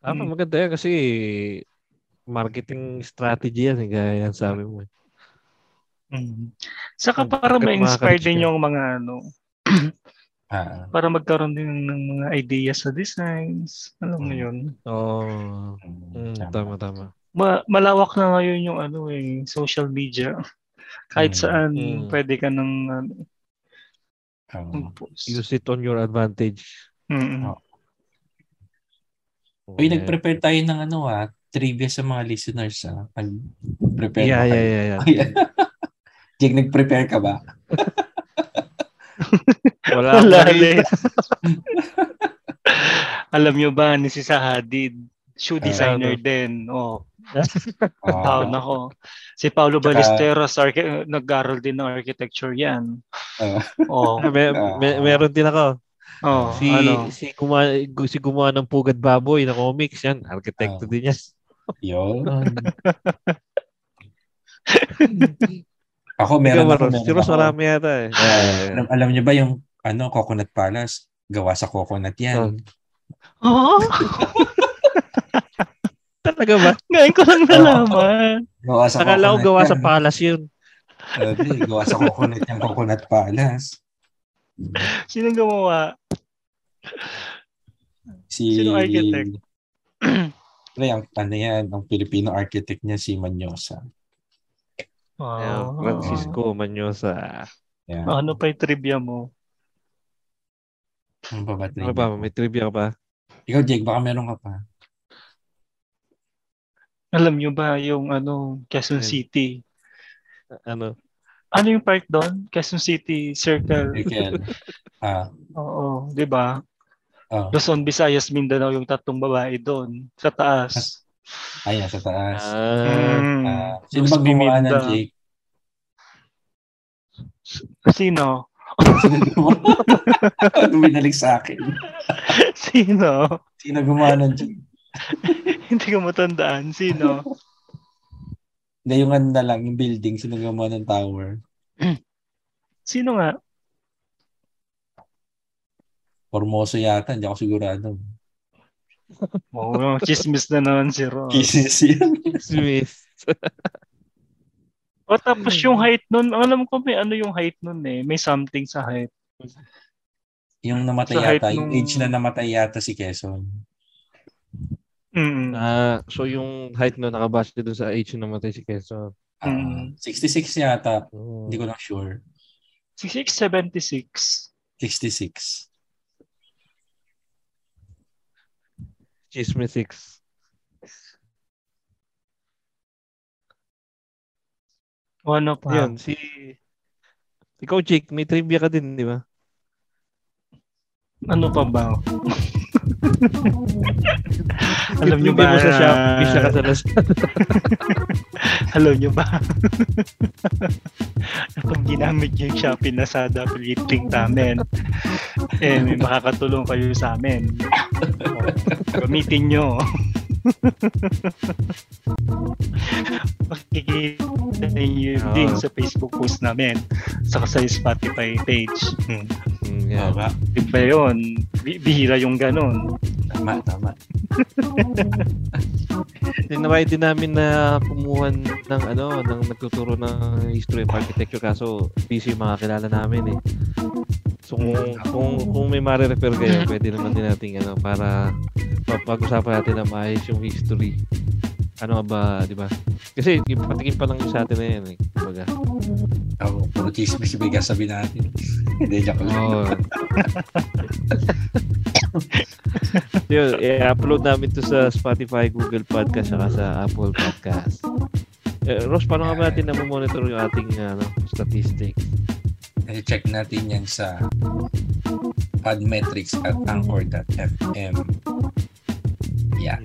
S4: Ah,
S1: Mm.
S4: maganda yan kasi marketing strategy yan, eh, gaya yan sabi mo.
S1: Mm. Saka
S4: Hmm,
S1: para ma-inspire din yung mga ano,
S2: Ah.
S1: para magkaroon din ng mga ideas sa designs. Alam mo
S2: Mm.
S1: yun.
S4: Oo.
S2: Mm,
S4: Mm, tama, tama.
S1: Ma- malawak na ngayon yung ano eh, social media. Kahit
S2: Mm.
S1: saan
S4: Mm.
S1: pwede ka nang ano, mag-post.
S4: Use it on your advantage.
S1: Mm.
S2: Oh. Uy, nag-prepare tayo ng ano ah, trivia sa mga listeners ah. Nag-prepare
S4: Yeah,
S2: ba
S4: yeah,
S2: kayo?
S4: yeah, yeah.
S2: Ayan. Jake, nag-prepare ka ba?
S4: Wala
S1: Wala. Alam nyo ba, ni si Sahadid, shoe
S2: Ah,
S1: designer
S4: ano?
S1: din. Oh,
S2: Oo.
S1: Down ako. Si Paulo
S2: Tsaka-
S1: Ballesteros, archi- nag-aral din ng architecture yan.
S2: Oo.
S1: Oh,
S4: Ah, may, may, meron din ako.
S1: oh,
S4: Si
S1: ano.
S4: si gumawa, si gumawa ng Pugad Baboy na comics yan. Arkitekto
S2: Ah.
S4: din yan.
S2: Yun. Ako, meron
S4: Ikaw,
S2: ako. Meron
S4: Si Ross
S2: ako.
S4: marami yata eh.
S2: Alam, alam niyo ba yung ano, Coconut Palace? Gawa sa coconut yan.
S1: Oh,
S4: Talaga ba?
S1: ngayon ko lang nalaman.
S2: Gawa sa
S4: Akala ko
S2: coconut
S4: gawa
S2: yan.
S4: sa palace yun.
S2: Sabi, gawa sa coconut yung Coconut Palace.
S1: Sino gumawa?
S2: Si...
S1: Sino architect?
S2: Pre, ang, ano yan, ang Filipino architect niya si Manyosa.
S4: Ayan,
S1: Oh,
S4: Francisco Manyosa.
S2: Yan.
S1: ano pa yung trivia mo?
S2: Ano ba ba?
S4: Ano ba? May trivia ka ba?
S2: Ikaw, Jake, baka meron ka pa.
S1: Alam nyo ba yung ano, Quezon
S4: Ayun.
S1: City?
S4: Ano?
S1: Ano yung park doon? Quezon City Circle.
S2: Michael. ah,
S1: Oo, di ba?
S2: oh,
S1: Luzon, Visayas, Mindanao yung tatlong babae doon sa taas.
S2: Ayan, sa taas.
S4: Ah.
S2: Ah, sino
S1: Luz
S2: ba gumawa ng. Jake?
S1: Sino?
S2: Sino gumawa? Sa akin?
S1: Sino?
S2: Sino gumawa ng Jake?
S1: Hindi ko matandaan. Sino?
S2: Hindi, yung ano na lang, yung building, sino gumawa ng tower?
S1: Sino nga?
S2: Formoso yata, hindi ako sigurado.
S1: Oo, oh, chismis na naman si Ross.
S2: Kisses yan.
S4: Smith.
S1: O tapos yung height nun, alam ko may ano yung height nun eh. May something sa height.
S2: Yung namatay
S1: Sa
S2: yata, yung
S1: nung-
S2: age na namatay yata si Quezon.
S1: Mm.
S4: Ah, so yung height na nakabase doon sa age na namatay si Quezon.
S2: Ah,
S1: Mm.
S2: 66 yata.
S4: Oh.
S2: Hindi ko lang sure.
S1: 66, 76.
S2: 66.
S4: Chisme 6.
S1: O ano pa?
S4: Yun, si... Ikaw, Jake, may trivia ka din, di ba?
S1: Ano pa ba? Alam niyo
S4: Yung
S1: ba?
S4: sa Shopee, siya ka.
S1: Alam niyo ba? Kapag ginamit niyo yung Shopee na sa affiliate namin, eh, may makakatulong kayo sa amin. Gamitin niyo. Makikita niyo
S4: Oo.
S1: din sa Facebook post namin saka sa Spotify page. Hmm.
S4: Mm, yeah.
S2: Tama.
S1: Iba yun. Bi- Bihira yung ganon.
S2: Tama, tama.
S4: Tinry din namin na kumuha ng ano, ng nagtuturo ng history of architecture kaso busy yung mga kilala namin eh. So kung kung, kung may mare-refer kayo, pwede naman din natin ano para mapag-usapan natin na maayos yung history. Ano nga ba, di ba? Kasi patingin pa lang yung sa atin na yan eh. Kumbaga.
S2: Ako, puro chismis yung bigay sabi natin. Hindi, joke lang.
S4: Oo. Yun, i-upload namin to sa Spotify, Google Podcast, saka sa Apple Podcast. Eh, Ross, paano nga ba natin na monitor yung ating ano, statistics?
S2: I-check natin yan sa podmetrics at anchor.fm. Yeah.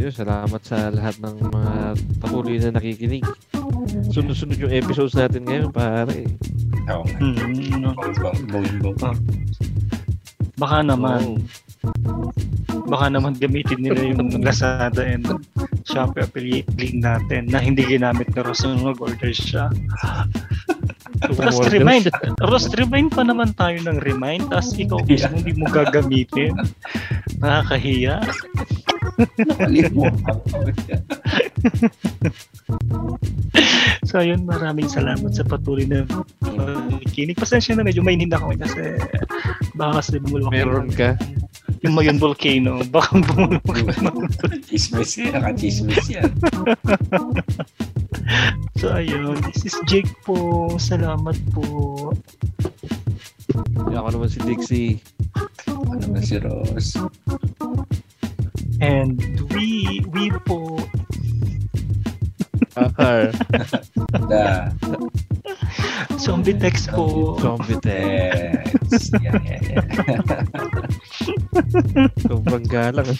S4: Yun, salamat sa lahat ng mga patuloy na nakikinig. Sunod-sunod yung episodes natin ngayon, pare.
S2: Oo nga.
S1: Hmm, no.
S2: Bong, bong, bong, bong.
S1: Baka naman.
S4: Oo.
S1: Baka naman gamitin nila yung Lazada and Shopee affiliate link natin na hindi ginamit ni Ross nung nag-order siya. Ross, remind. Ross, remind pa naman tayo ng remind tapos ikaw mismo hindi mo gagamitin. Nakakahiya. So ayun, maraming salamat sa patuloy na kinig. Pasensya na medyo mainin ako kasi baka kasi bumulwak
S4: Meron ka?
S1: Yung mayon volcano. Baka bumulwak
S2: Chismis yan. Naka-chismis yan.
S1: So ayun, this is Jake po. Salamat po.
S4: Ako naman si Dixie.
S2: Ano na si Ross?
S1: And we, we po.
S4: Akar.
S2: Da.
S1: Zombie text po.
S4: Zombie.
S2: Yes. Yan, yan, yan.
S4: Sobrang galang.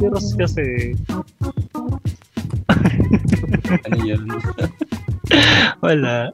S1: Ross kasi.
S2: Ano yun?
S1: Wala.